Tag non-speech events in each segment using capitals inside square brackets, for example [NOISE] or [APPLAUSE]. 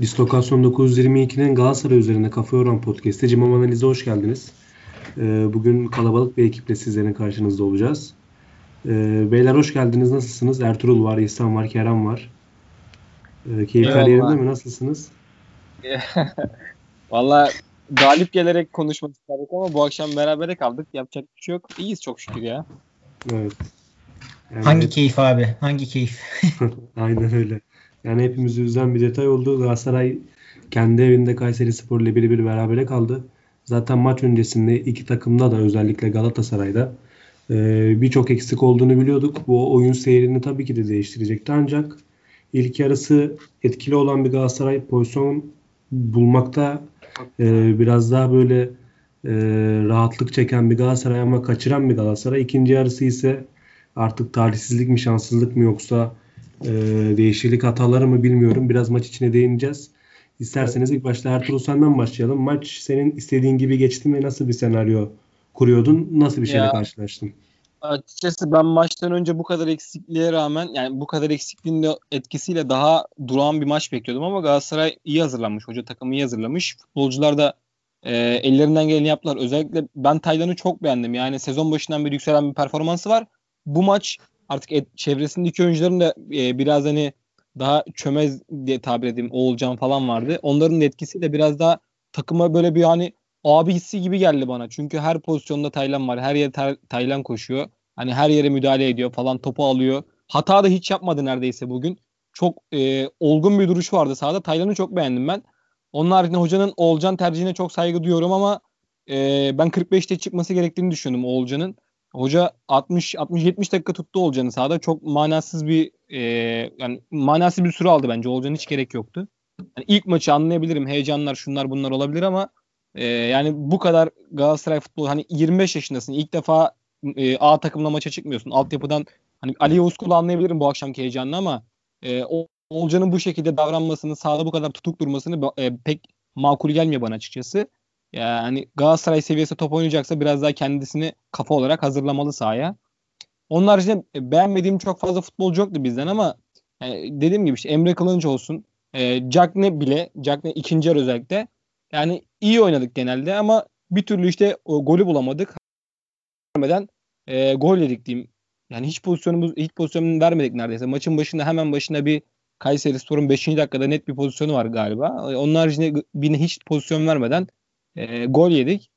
Dislokasyon 922'nin Galatasaray üzerinde kafa yoran podcast'te Cimam Analiz'e hoş geldiniz. Ee, bugün kalabalık bir ekiple sizlerin karşınızda olacağız. Ee, beyler hoş geldiniz. Nasılsınız? Ertuğrul var, İhsan var, Kerem var. Ee, keyifler yerinde mi? Nasılsınız? [LAUGHS] Valla galip gelerek konuşmak isterdik ama bu akşam berabere kaldık. Yapacak bir şey yok. İyiyiz çok şükür ya. Evet. Yani Hangi keyif abi? Hangi keyif? [LAUGHS] Aynen öyle. Yani hepimizi üzen bir detay oldu. Galatasaray kendi evinde Kayseri Spor ile bir bir berabere kaldı. Zaten maç öncesinde iki takımda da özellikle Galatasaray'da e, birçok eksik olduğunu biliyorduk. Bu oyun seyrini tabii ki de değiştirecekti ancak ilk yarısı etkili olan bir Galatasaray pozisyon bulmakta e, biraz daha böyle e, rahatlık çeken bir Galatasaray ama kaçıran bir Galatasaray. İkinci yarısı ise artık talihsizlik mi şanssızlık mı yoksa e, değişiklik hataları mı bilmiyorum. Biraz maç içine değineceğiz. İsterseniz ilk başta Ertuğrul senden başlayalım. Maç senin istediğin gibi geçti mi? Nasıl bir senaryo kuruyordun? Nasıl bir şeyle ya, karşılaştın? Açıkçası ben maçtan önce bu kadar eksikliğe rağmen yani bu kadar eksikliğin etkisiyle daha durağan bir maç bekliyordum ama Galatasaray iyi hazırlanmış. Hoca takımı iyi hazırlamış. Futbolcular da e, ellerinden geleni yaptılar. Özellikle ben Taylan'ı çok beğendim. Yani sezon başından beri yükselen bir performansı var. Bu maç artık et, çevresindeki oyuncuların da e, biraz hani daha çömez diye tabir edeyim Oğulcan falan vardı. Onların etkisiyle biraz daha takıma böyle bir hani abi hissi gibi geldi bana. Çünkü her pozisyonda Taylan var. Her yere Taylan koşuyor. Hani her yere müdahale ediyor falan topu alıyor. Hata da hiç yapmadı neredeyse bugün. Çok e, olgun bir duruş vardı sahada. Taylan'ı çok beğendim ben. Onun haricinde hocanın Oğulcan tercihine çok saygı duyuyorum ama e, ben 45'te çıkması gerektiğini düşünüyorum Oğulcan'ın. Hoca 60 60 70 dakika tuttu Olcan'ı sahada. Çok manasız bir e, yani manasız bir süre aldı bence. Olcan'ın hiç gerek yoktu. Yani ilk maçı anlayabilirim. Heyecanlar şunlar bunlar olabilir ama e, yani bu kadar Galatasaray futbolu hani 25 yaşındasın. İlk defa e, A takımla maça çıkmıyorsun. Altyapıdan hani Ali Yavuzkul'u anlayabilirim bu akşamki heyecanını ama e, Olcan'ın bu şekilde davranmasını, sahada bu kadar tutuk durmasını e, pek makul gelmiyor bana açıkçası. Yani Galatasaray seviyesi top oynayacaksa biraz daha kendisini kafa olarak hazırlamalı sahaya. Onun haricinde e, beğenmediğim çok fazla futbolcu yoktu bizden ama yani dediğim gibi işte Emre Kılınç olsun. E, Cagne bile, Cagne ikinci yarı özellikle. Yani iyi oynadık genelde ama bir türlü işte o golü bulamadık. Vermeden e, gol yedik diyeyim. Yani hiç pozisyonumuz hiç pozisyonunu vermedik neredeyse. Maçın başında hemen başında bir Kayseri Spor'un 5. dakikada net bir pozisyonu var galiba. Onun haricinde birine hiç pozisyon vermeden e, gol yedik.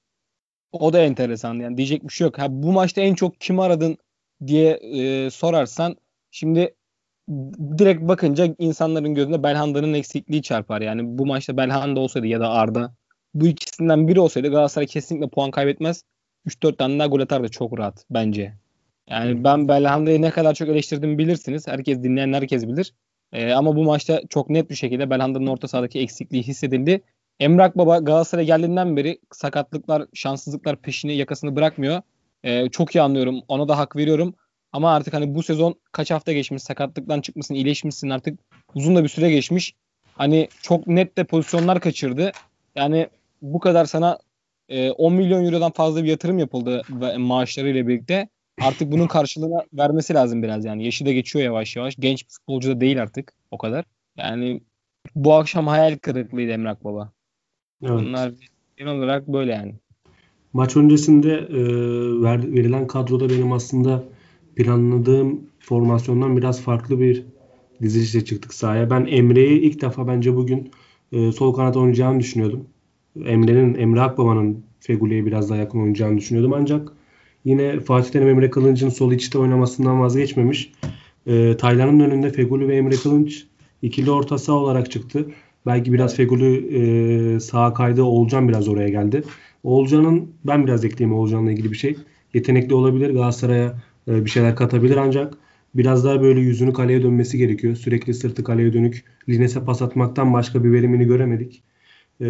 O da enteresan yani diyecek bir şey yok. Ha, bu maçta en çok kim aradın diye e, sorarsan şimdi direkt bakınca insanların gözünde Belhanda'nın eksikliği çarpar. Yani bu maçta Belhanda olsaydı ya da Arda bu ikisinden biri olsaydı Galatasaray kesinlikle puan kaybetmez. 3-4 tane daha gol atardı çok rahat bence. Yani ben Belhanda'yı ne kadar çok eleştirdim bilirsiniz. Herkes dinleyen herkes bilir. Ee, ama bu maçta çok net bir şekilde Belhanda'nın orta sahadaki eksikliği hissedildi. Emrak Baba Galatasaray geldiğinden beri sakatlıklar, şanssızlıklar peşini yakasını bırakmıyor. Ee, çok iyi anlıyorum. Ona da hak veriyorum. Ama artık hani bu sezon kaç hafta geçmiş, sakatlıktan çıkmışsın, iyileşmişsin artık uzun da bir süre geçmiş. Hani çok net de pozisyonlar kaçırdı. Yani bu kadar sana e, 10 milyon eurodan fazla bir yatırım yapıldı maaşlarıyla birlikte. Artık bunun karşılığını vermesi lazım biraz yani. Yaşı da geçiyor yavaş yavaş. Genç bir futbolcu da değil artık o kadar. Yani bu akşam hayal kırıklığıydı Emrak Baba. Evet. Bunlar genel olarak böyle yani. Maç öncesinde e, ver, verilen kadroda benim aslında planladığım formasyondan biraz farklı bir dizilişle çıktık sahaya. Ben Emre'yi ilk defa bence bugün e, sol kanat oynayacağını düşünüyordum. Emre'nin, Emre Akbaba'nın Feguli'ye biraz daha yakın oynayacağını düşünüyordum. Ancak yine Fatih Terim Emre Kılınç'ın sol içte oynamasından vazgeçmemiş. E, Taylan'ın önünde Feguli ve Emre Kılınç ikili orta saha olarak çıktı. Belki biraz Fegül'ü e, sağa kaydı. Oğulcan biraz oraya geldi. Oğulcan'ın ben biraz ekleyeyim Oğulcan'la ilgili bir şey. Yetenekli olabilir. Galatasaray'a e, bir şeyler katabilir ancak biraz daha böyle yüzünü kaleye dönmesi gerekiyor. Sürekli sırtı kaleye dönük. Lines'e pas atmaktan başka bir verimini göremedik. E,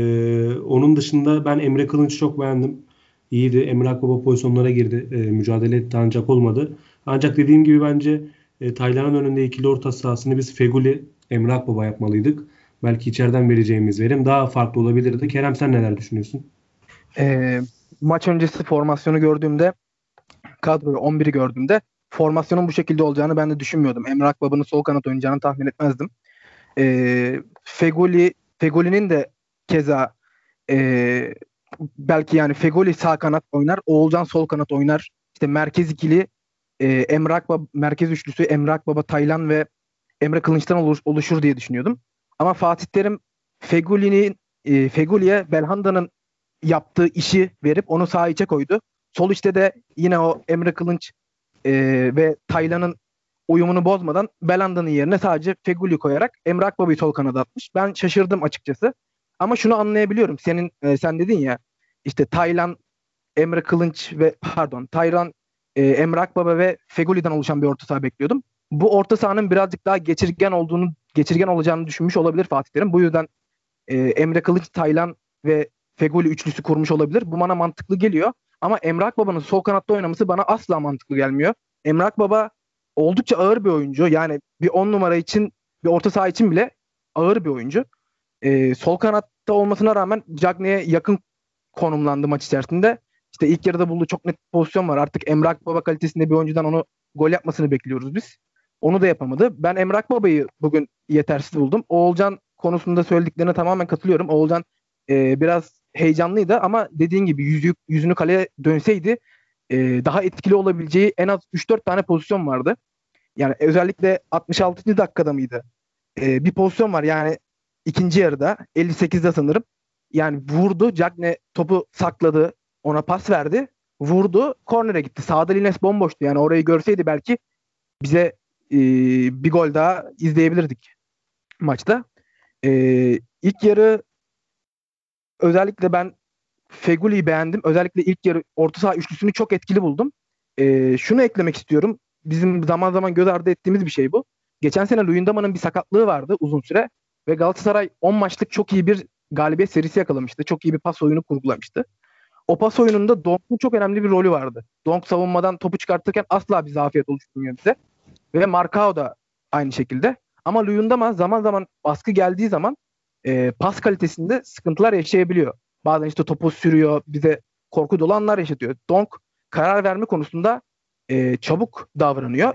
onun dışında ben Emre Kılınç'ı çok beğendim. İyiydi. Emre Akbaba pozisyonlara girdi. E, mücadele etti ancak olmadı. Ancak dediğim gibi bence e, Taylan'ın önünde ikili orta sahasını biz Feguli, Emre Akbaba yapmalıydık belki içeriden vereceğimiz verim daha farklı olabilirdi. Kerem sen neler düşünüyorsun? E, maç öncesi formasyonu gördüğümde kadroyu 11'i gördüğümde formasyonun bu şekilde olacağını ben de düşünmüyordum. Emre Akbaba'nın sol kanat oynayacağını tahmin etmezdim. E, Fegoli Fegoli'nin de keza e, belki yani Fegoli sağ kanat oynar. Oğulcan sol kanat oynar. İşte merkez ikili e, Emre Akbaba, merkez üçlüsü Emre Akbaba, Taylan ve Emre Kılınç'tan oluş, oluşur diye düşünüyordum. Ama Fatih Terim Fegoli'nin e, Fegoli'ye Belhanda'nın yaptığı işi verip onu sağ içe koydu. Sol içte de yine o Emre Kılınç e, ve Taylan'ın uyumunu bozmadan Belanda'nın yerine sadece Feguli koyarak Emre Akbaba'yı sol kanada atmış. Ben şaşırdım açıkçası. Ama şunu anlayabiliyorum. Senin e, sen dedin ya işte Taylan, Emre Kılınç ve pardon Taylan, e, Emre Akbaba ve Feguli'den oluşan bir orta saha bekliyordum. Bu orta sahanın birazcık daha geçirgen olduğunu geçirgen olacağını düşünmüş olabilir Fatih Terim. Bu yüzden e, Emre Kılıç, Taylan ve Feguli üçlüsü kurmuş olabilir. Bu bana mantıklı geliyor. Ama Emre Akbaba'nın sol kanatta oynaması bana asla mantıklı gelmiyor. Emre Akbaba oldukça ağır bir oyuncu. Yani bir 10 numara için, bir orta saha için bile ağır bir oyuncu. Ee, sol kanatta olmasına rağmen Cagney'e yakın konumlandı maç içerisinde. İşte ilk yarıda bulduğu çok net pozisyon var. Artık Emre Akbaba kalitesinde bir oyuncudan onu gol yapmasını bekliyoruz biz. Onu da yapamadı. Ben Emre Akbaba'yı bugün yetersiz buldum. Oğulcan konusunda söylediklerine tamamen katılıyorum. Oğulcan e, biraz heyecanlıydı ama dediğin gibi yüzü, yüzünü kaleye dönseydi e, daha etkili olabileceği en az 3-4 tane pozisyon vardı. Yani özellikle 66. dakikada mıydı? E, bir pozisyon var yani ikinci yarıda 58'de sanırım. Yani vurdu. Cagne topu sakladı. Ona pas verdi. Vurdu. Kornere gitti. Sağda Lines bomboştu. Yani orayı görseydi belki bize e, bir gol daha izleyebilirdik maçta. E, ilk yarı özellikle ben Feguli'yi beğendim. Özellikle ilk yarı orta saha üçlüsünü çok etkili buldum. E, şunu eklemek istiyorum. Bizim zaman zaman göz ardı ettiğimiz bir şey bu. Geçen sene Luyendama'nın bir sakatlığı vardı uzun süre ve Galatasaray 10 maçlık çok iyi bir galibiyet serisi yakalamıştı. Çok iyi bir pas oyunu kurgulamıştı. O pas oyununda Donk'un çok önemli bir rolü vardı. Donk savunmadan topu çıkartırken asla bir zafiyet oluşturmuyor bize. Ve Marcao da aynı şekilde. Ama Luyendama zaman zaman baskı geldiği zaman e, pas kalitesinde sıkıntılar yaşayabiliyor. Bazen işte topu sürüyor, bize korku dolu anlar yaşatıyor. Donk karar verme konusunda e, çabuk davranıyor.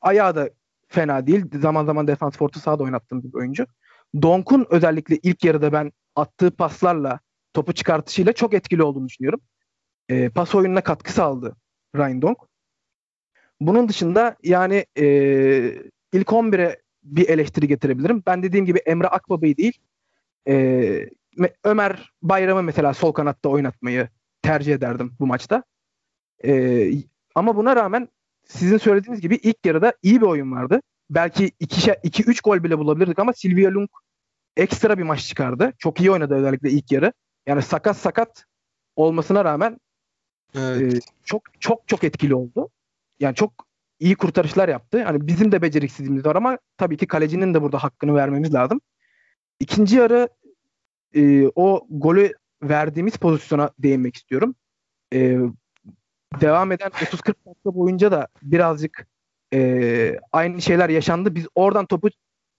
Ayağı da fena değil. Zaman zaman defans fortu sahada oynattığım bir oyuncu. Donk'un özellikle ilk yarıda ben attığı paslarla topu çıkartışıyla çok etkili olduğunu düşünüyorum. E, pas oyununa katkı sağladı Ryan Donk. Bunun dışında yani e, ilk 11'e bir eleştiri getirebilirim. Ben dediğim gibi Emre Akbaba'yı değil e, Ömer Bayram'ı mesela sol kanatta oynatmayı tercih ederdim bu maçta. E, ama buna rağmen sizin söylediğiniz gibi ilk yarıda iyi bir oyun vardı. Belki 2-3 gol bile bulabilirdik ama Silvia Lung ekstra bir maç çıkardı. Çok iyi oynadı özellikle ilk yarı. Yani sakat sakat olmasına rağmen evet. e, çok çok çok etkili oldu. Yani çok iyi kurtarışlar yaptı. Hani bizim de beceriksizliğimiz var ama tabii ki kalecinin de burada hakkını vermemiz lazım. İkinci yarı e, o golü verdiğimiz pozisyona değinmek istiyorum. E, devam eden 30-40 dakika boyunca da birazcık e, aynı şeyler yaşandı. Biz oradan topu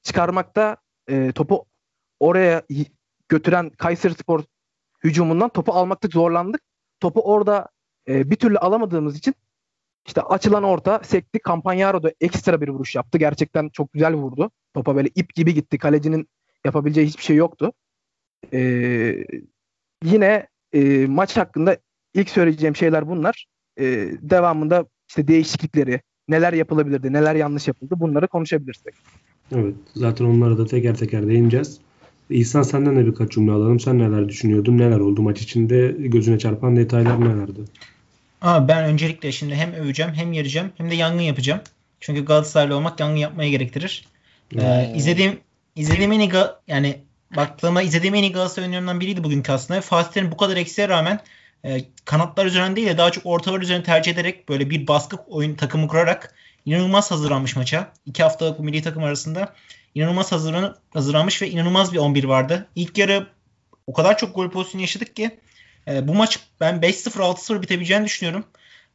çıkarmakta e, topu oraya götüren Kayseri Spor hücumundan topu almakta zorlandık. Topu orada e, bir türlü alamadığımız için işte açılan orta sekti. Campagnaro da ekstra bir vuruş yaptı. Gerçekten çok güzel vurdu. Topa böyle ip gibi gitti. Kalecinin yapabileceği hiçbir şey yoktu. Ee, yine e, maç hakkında ilk söyleyeceğim şeyler bunlar. Ee, devamında işte değişiklikleri, neler yapılabilirdi, neler yanlış yapıldı bunları konuşabilirsek. Evet. Zaten onlara da teker teker değineceğiz. İhsan senden de birkaç cümle alalım. Sen neler düşünüyordun? Neler oldu maç içinde? Gözüne çarpan detaylar nelerdi? Aa, ben öncelikle şimdi hem öveceğim hem yereceğim hem de yangın yapacağım. Çünkü Galatasaraylı olmak yangın yapmaya gerektirir. Ee, izlediğim izlediğim en iyi yani baktığıma izlediğim en iyi Galatasaray oyunlarından biriydi bugünkü aslında. Fatih'in bu kadar eksiğe rağmen e, kanatlar üzerine değil de daha çok ortalar üzerine tercih ederek böyle bir baskı oyun takımı kurarak inanılmaz hazırlanmış maça. İki haftalık bu milli takım arasında inanılmaz hazırlan hazırlanmış ve inanılmaz bir 11 vardı. İlk yarı o kadar çok gol pozisyonu yaşadık ki e, bu maç ben 5-0 6-0 bitebileceğini düşünüyorum.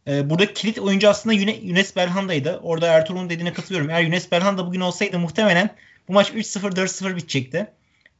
E, burada kilit oyuncu aslında Yunus Belhanda'ydı. Orada Ertuğrul'un dediğine katılıyorum. Eğer Yunus Belhanda bugün olsaydı muhtemelen bu maç 3-0 4-0 bitecekti.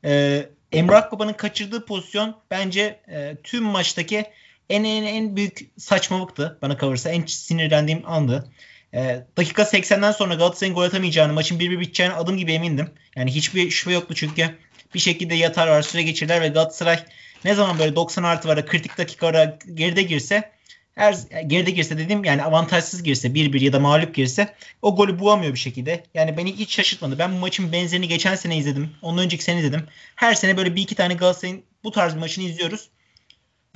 E, Emre Akbaba'nın kaçırdığı pozisyon bence e, tüm maçtaki en en en büyük saçmalıktı bana kalırsa. En sinirlendiğim andı. E, dakika 80'den sonra Galatasaray'ın gol atamayacağını, maçın 1-1 biteceğine adım gibi emindim. Yani hiçbir şüphe yoktu çünkü bir şekilde yatarlar, süre geçirirler ve Galatasaray ne zaman böyle 90 artı vara kritik dakikalara geride girse her geride girse dedim yani avantajsız girse 1-1 ya da mağlup girse o golü bulamıyor bir şekilde. Yani beni hiç şaşırtmadı. Ben bu maçın benzerini geçen sene izledim. Ondan önceki sene izledim. Her sene böyle bir iki tane Galatasaray'ın bu tarz bir maçını izliyoruz.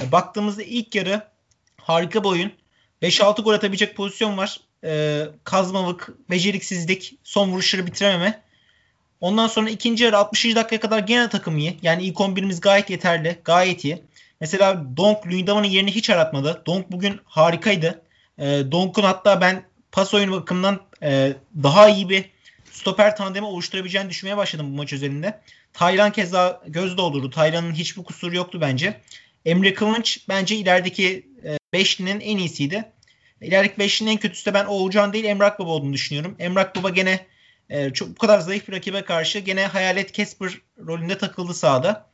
E, baktığımızda ilk yarı harika bir oyun. 5-6 gol atabilecek pozisyon var. E, kazmalık, beceriksizlik, son vuruşları bitirememe. Ondan sonra ikinci yarı 60. dakikaya kadar gene takım iyi. Yani ilk 11'imiz gayet yeterli. Gayet iyi. Mesela Donk Luyendama'nın yerini hiç aratmadı. Donk bugün harikaydı. E, Donk'un hatta ben pas oyunu bakımından e, daha iyi bir stoper tandemi oluşturabileceğini düşünmeye başladım bu maç üzerinde. Taylan keza göz doldurdu. Taylan'ın hiçbir kusuru yoktu bence. Emre Kılınç bence ilerideki e, beşlinin en iyisiydi. İlerideki beşlinin en kötüsü de ben Oğulcan değil Emrak Baba olduğunu düşünüyorum. Emrak Baba gene e, çok bu kadar zayıf bir rakibe karşı gene Hayalet Kesper rolünde takıldı sahada.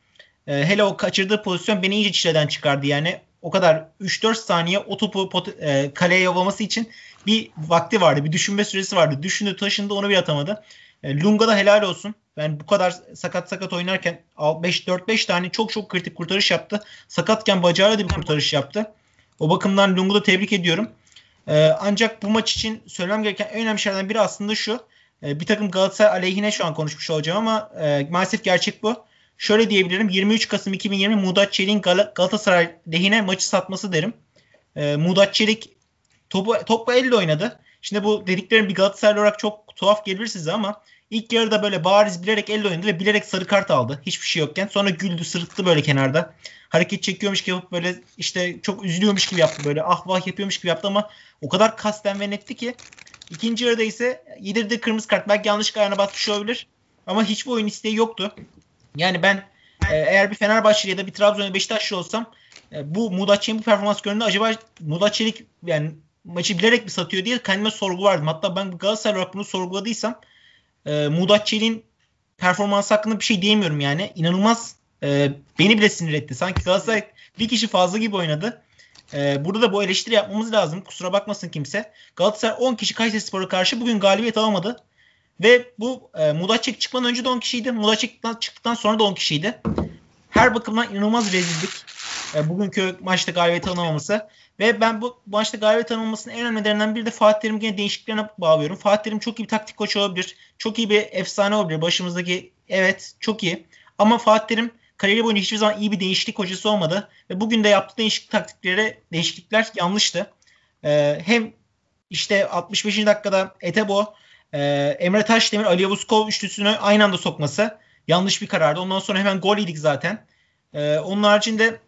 E, hele o kaçırdığı pozisyon beni iyice çileden çıkardı yani. O kadar 3-4 saniye o topu pot- e, kaleye yollaması için bir vakti vardı. Bir düşünme süresi vardı. Düşündü taşındı onu bir atamadı. E, Lunga da helal olsun. Ben bu kadar sakat sakat oynarken 4-5 tane çok çok kritik kurtarış yaptı. Sakatken bacağıyla da bir kurtarış yaptı. O bakımdan Lung'u da tebrik ediyorum. Ee, ancak bu maç için söylemem gereken en önemli şeylerden biri aslında şu. Ee, bir takım Galatasaray aleyhine şu an konuşmuş olacağım ama e, maalesef gerçek bu. Şöyle diyebilirim. 23 Kasım 2020 Mudat Çelik'in Gal- Galatasaray lehine maçı satması derim. Ee, Mudat Çelik topu, topu elle oynadı. Şimdi bu dediklerim bir Galatasaray olarak çok tuhaf gelir size ama ilk yarıda böyle bariz bilerek elle oynadı ve bilerek sarı kart aldı. Hiçbir şey yokken. Sonra güldü sırıttı böyle kenarda. Hareket çekiyormuş gibi yapıp böyle işte çok üzülüyormuş gibi yaptı böyle ah vah yapıyormuş gibi yaptı ama o kadar kasten ve netti ki ikinci yarıda ise yedirdiği kırmızı kart belki yanlış ayağına basmış olabilir ama hiçbir oyun isteği yoktu. Yani ben e, eğer bir Fenerbahçe ya da bir Trabzon Beşiktaşlı olsam e, bu Mudaççı'nın bu performans gördüğünde acaba Mudaççelik yani maçı bilerek mi satıyor diye kendime sorgulardım. Hatta ben Galatasaray olarak bunu sorguladıysam e, Mudaççı'nın performans hakkında bir şey diyemiyorum yani. İnanılmaz e, beni bile sinir etti. Sanki Galatasaray bir kişi fazla gibi oynadı. E, burada da bu eleştiri yapmamız lazım. Kusura bakmasın kimse. Galatasaray 10 kişi Kayseri Spor'a karşı bugün galibiyet alamadı. Ve bu e, Mudaçek çıkmadan önce de 10 kişiydi. Mudaçek çıktıktan sonra da 10 kişiydi. Her bakımdan inanılmaz rezillik. E, bugünkü maçta galibiyet alamaması. Ve ben bu maçta galibiyet alınmasının en önemli nedenlerinden biri de Fatih Terim'in gene değişikliklerine bağlıyorum. Fatih Terim çok iyi bir taktik koç olabilir. Çok iyi bir efsane olabilir. Başımızdaki evet çok iyi. Ama Fatih Terim kariyeri boyunca hiçbir zaman iyi bir değişiklik hocası olmadı. Ve bugün de yaptığı değişiklik taktikleri, değişiklikler yanlıştı. Ee, hem işte 65. dakikada Etebo, e, Emre Taşdemir, Ali Yavuzkov üçlüsünü aynı anda sokması yanlış bir karardı. Ondan sonra hemen gol yedik zaten. Ee, onun haricinde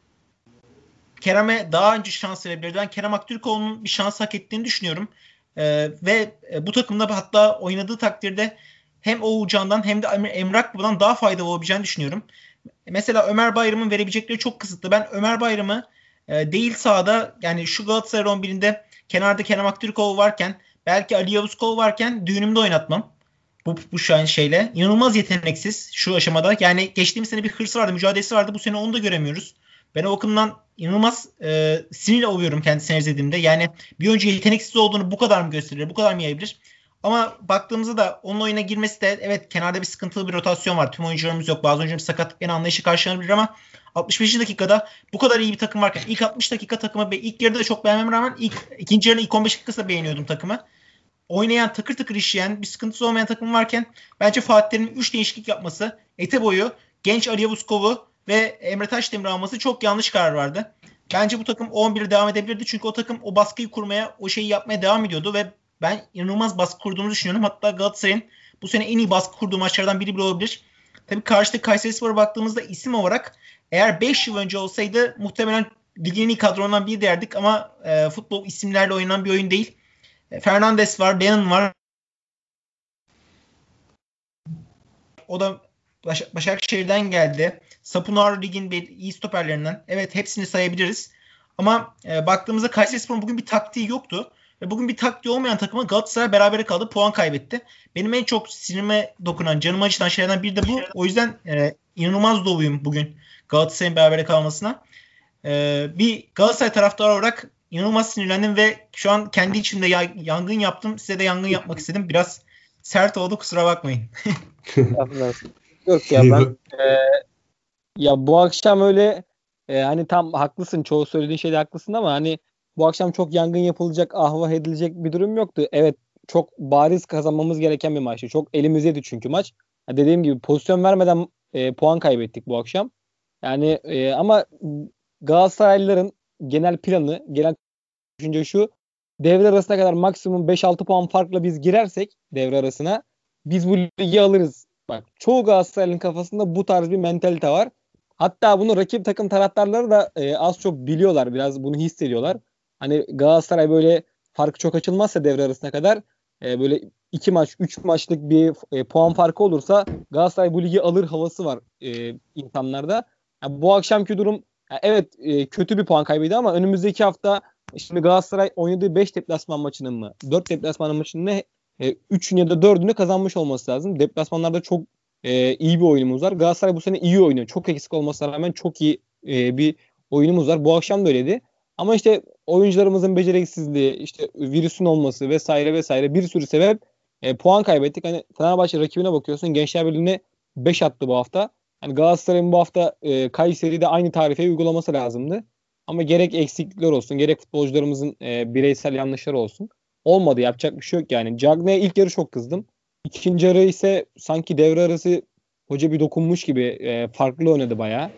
Kerem'e daha önce şans verebilirdi. Ben Kerem Aktürkoğlu'nun bir şans hak ettiğini düşünüyorum. Ee, ve bu takımda hatta oynadığı takdirde hem Oğulcan'dan hem de Emre Akbaba'dan daha faydalı olabileceğini düşünüyorum. Mesela Ömer Bayram'ın verebilecekleri çok kısıtlı. Ben Ömer Bayram'ı e, değil sahada yani şu Galatasaray 11'inde kenarda Kerem Aktürkoğlu varken belki Ali Yavuzkol varken düğünümde oynatmam. Bu, bu şu an şeyle. inanılmaz yeteneksiz şu aşamada. Yani geçtiğimiz sene bir hırsı vardı, mücadelesi vardı. Bu sene onu da göremiyoruz. Ben o bakımdan inanılmaz e, sinirle oluyorum kendisini izlediğimde. Yani bir oyuncu yeteneksiz olduğunu bu kadar mı gösterir, bu kadar mı yayabilir? Ama baktığımızda da onun oyuna girmesi de evet kenarda bir sıkıntılı bir rotasyon var. Tüm oyuncularımız yok. Bazı oyuncularımız sakat en anlayışı karşılanabilir ama 65. dakikada bu kadar iyi bir takım varken ilk 60 dakika takımı ve ilk yarıda da çok beğenmeme rağmen ilk ikinci yarıda ilk 15 dakikası beğeniyordum takımı. Oynayan takır takır işleyen bir sıkıntısı olmayan takım varken bence Fatih'in 3 değişiklik yapması Ete boyu genç Ali Yavuzkov'u ve Emre Taşdemir alması çok yanlış karar vardı. Bence bu takım 11 devam edebilirdi. Çünkü o takım o baskıyı kurmaya, o şeyi yapmaya devam ediyordu ve ben inanılmaz baskı kurduğunu düşünüyorum. Hatta Galatasaray'ın bu sene en iyi baskı kurduğu maçlardan biri bile olabilir. Tabii karşıda Kayseri Spor'a baktığımızda isim olarak eğer 5 yıl önce olsaydı muhtemelen ligin iyi kadrondan biri derdik ama e, futbol isimlerle oynanan bir oyun değil. E, Fernandes var, Benin var. O da Baş Başakşehir'den geldi. Sapunar Lig'in iyi stoperlerinden. Evet hepsini sayabiliriz. Ama e, baktığımızda Kayserispor'un bugün bir taktiği yoktu. Ve bugün bir taktiği olmayan takıma Galatasaray berabere kaldı. Puan kaybetti. Benim en çok sinirime dokunan, canıma acıtan şeylerden biri de bu. O yüzden e, inanılmaz doluyum bugün Galatasaray'ın berabere kalmasına. E, bir Galatasaray taraftarı olarak inanılmaz sinirlendim ve şu an kendi içimde ya, yangın yaptım. Size de yangın yapmak istedim. Biraz sert oldu kusura bakmayın. [LAUGHS] Yok ya ben e, ya bu akşam öyle e, hani tam haklısın çoğu söylediğin şeyde haklısın ama hani bu akşam çok yangın yapılacak, ahvah edilecek bir durum yoktu. Evet çok bariz kazanmamız gereken bir maçtı. Çok elimizdeydi çünkü maç. Ya dediğim gibi pozisyon vermeden e, puan kaybettik bu akşam. Yani e, ama Galatasaraylıların genel planı, genel düşünce şu. Devre arasına kadar maksimum 5-6 puan farkla biz girersek devre arasına biz bu ligi alırız. Bak çoğu Galatasaraylı'nın kafasında bu tarz bir mentalite var. Hatta bunu rakip takım taraftarları da e, az çok biliyorlar. Biraz bunu hissediyorlar. Hani Galatasaray böyle fark çok açılmazsa devre arasına kadar e, böyle iki maç, üç maçlık bir e, puan farkı olursa Galatasaray bu ligi alır havası var e, insanlarda. Yani bu akşamki durum yani evet e, kötü bir puan kaybıydı ama önümüzdeki hafta şimdi Galatasaray oynadığı 5 deplasman maçının mı 4 deplasman maçının ne e, 3'ünü ya da 4'ünü kazanmış olması lazım. Deplasmanlarda çok e, iyi bir oyunumuz var. Galatasaray bu sene iyi oynuyor. Çok eksik olmasına rağmen çok iyi e, bir oyunumuz var. Bu akşam da öyleydi. Ama işte oyuncularımızın beceriksizliği, işte virüsün olması vesaire vesaire bir sürü sebep e, puan kaybettik. Hani Fenerbahçe rakibine bakıyorsun. Gençler Birliği'ne 5 attı bu hafta. Hani Galatasaray'ın bu hafta e, Kayseri'de aynı tarifeyi uygulaması lazımdı. Ama gerek eksiklikler olsun, gerek futbolcularımızın e, bireysel yanlışları olsun. Olmadı. Yapacak bir şey yok yani. Cagney'e ilk yarı çok kızdım. İkinci yarı ise sanki devre arası hoca bir dokunmuş gibi e, farklı oynadı bayağı.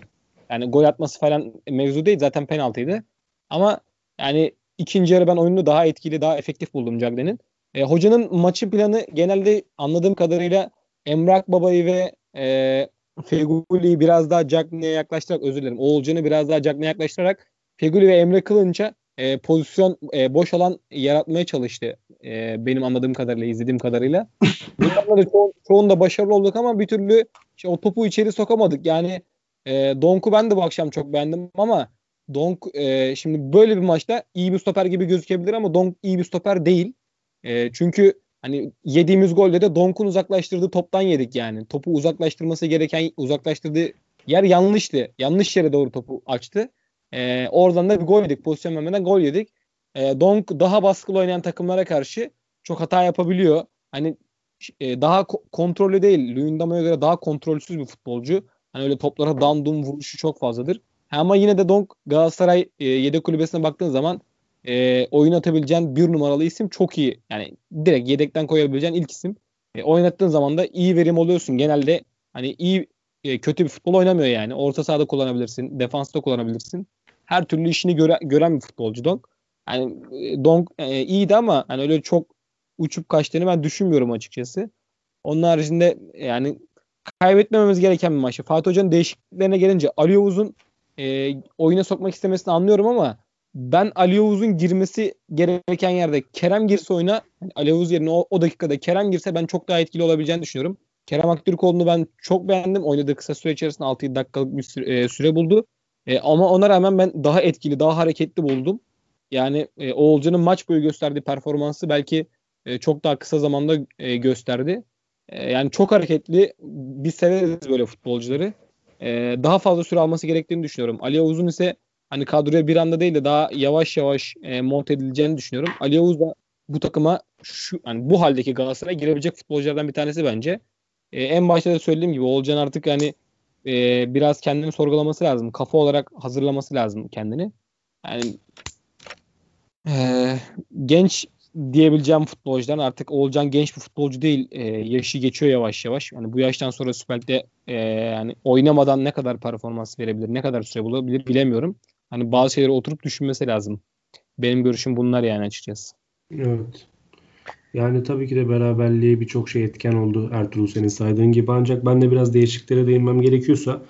Yani gol atması falan mevzu değil. Zaten penaltıydı. Ama yani ikinci yarı ben oyunu daha etkili, daha efektif buldum Cagney'in. E, hocanın maçı planı genelde anladığım kadarıyla Emrak Baba'yı ve e, Feguli'yi biraz daha Cagney'e yaklaştırarak özür dilerim. Oğulcan'ı biraz daha Cagney'e yaklaştırarak Feguli ve Emre Kılınç'a e, pozisyon e, boş alan yaratmaya çalıştı. E, benim anladığım kadarıyla, izlediğim kadarıyla. [LAUGHS] Bunlarla ço- çoğunda başarılı olduk ama bir türlü işte o topu içeri sokamadık. Yani e, Donk'u ben de bu akşam çok beğendim ama Donk e, şimdi böyle bir maçta iyi bir stoper gibi gözükebilir ama Donk iyi bir stoper değil. E, çünkü hani yediğimiz golde de Donk'un uzaklaştırdığı toptan yedik yani. Topu uzaklaştırması gereken uzaklaştırdığı yer yanlıştı. Yanlış yere doğru topu açtı. E, oradan da bir gol yedik. Pozisyon vermeden gol yedik. E, Donk daha baskılı oynayan takımlara karşı çok hata yapabiliyor. Hani e, daha ko- kontrollü değil. Luyendama'ya göre daha kontrolsüz bir futbolcu. Hani öyle toplara dandum vuruşu çok fazladır. Ama yine de Donk Galatasaray e, yedek kulübesine baktığın zaman e, oyun atabileceğin bir numaralı isim çok iyi. Yani direkt yedekten koyabileceğin ilk isim. E, oynattığın zaman da iyi verim oluyorsun. Genelde hani iyi e, kötü bir futbol oynamıyor yani. Orta sahada kullanabilirsin, defansta kullanabilirsin. Her türlü işini göre, gören bir futbolcu Donk. Yani e, Donk e, iyiydi ama hani öyle çok uçup kaçtığını ben düşünmüyorum açıkçası. Onun haricinde yani kaybetmememiz gereken bir maçtı. Fatih Hoca'nın değişikliklerine gelince Ali Yavuz'un e, oyuna sokmak istemesini anlıyorum ama ben Ali Yavuz'un girmesi gereken yerde Kerem girse oyuna yani Ali Yavuz yerine o, o dakikada Kerem girse ben çok daha etkili olabileceğini düşünüyorum. Kerem Aktürkoğlu'nu ben çok beğendim. Oynadığı kısa süre içerisinde 6-7 dakikalık bir süre, e, süre buldu. E, ama ona rağmen ben daha etkili, daha hareketli buldum. Yani e, Oğulcan'ın maç boyu gösterdiği performansı belki e, çok daha kısa zamanda e, gösterdi. E, yani çok hareketli. Biz severiz böyle futbolcuları. E, daha fazla süre alması gerektiğini düşünüyorum. Ali Yavuz'un ise hani kadroya bir anda değil de daha yavaş yavaş e, monte edileceğini düşünüyorum. Ali Yavuz da bu takıma şu hani bu haldeki Galatasaray'a girebilecek futbolculardan bir tanesi bence. E, en başta da söylediğim gibi Olcan artık hani e, biraz kendini sorgulaması lazım. Kafa olarak hazırlaması lazım kendini. Yani e, genç diyebileceğim futbolcudan artık Olcan genç bir futbolcu değil. E, yaşı geçiyor yavaş yavaş. Yani bu yaştan sonra Süper Lig'de e, yani oynamadan ne kadar performans verebilir, ne kadar süre bulabilir bilemiyorum. Hani bazı şeyleri oturup düşünmesi lazım. Benim görüşüm bunlar yani açıkçası. Evet. Yani tabii ki de beraberliğe birçok şey etken oldu Ertuğrul senin saydığın gibi ancak ben de biraz değişikliklere değinmem gerekiyorsa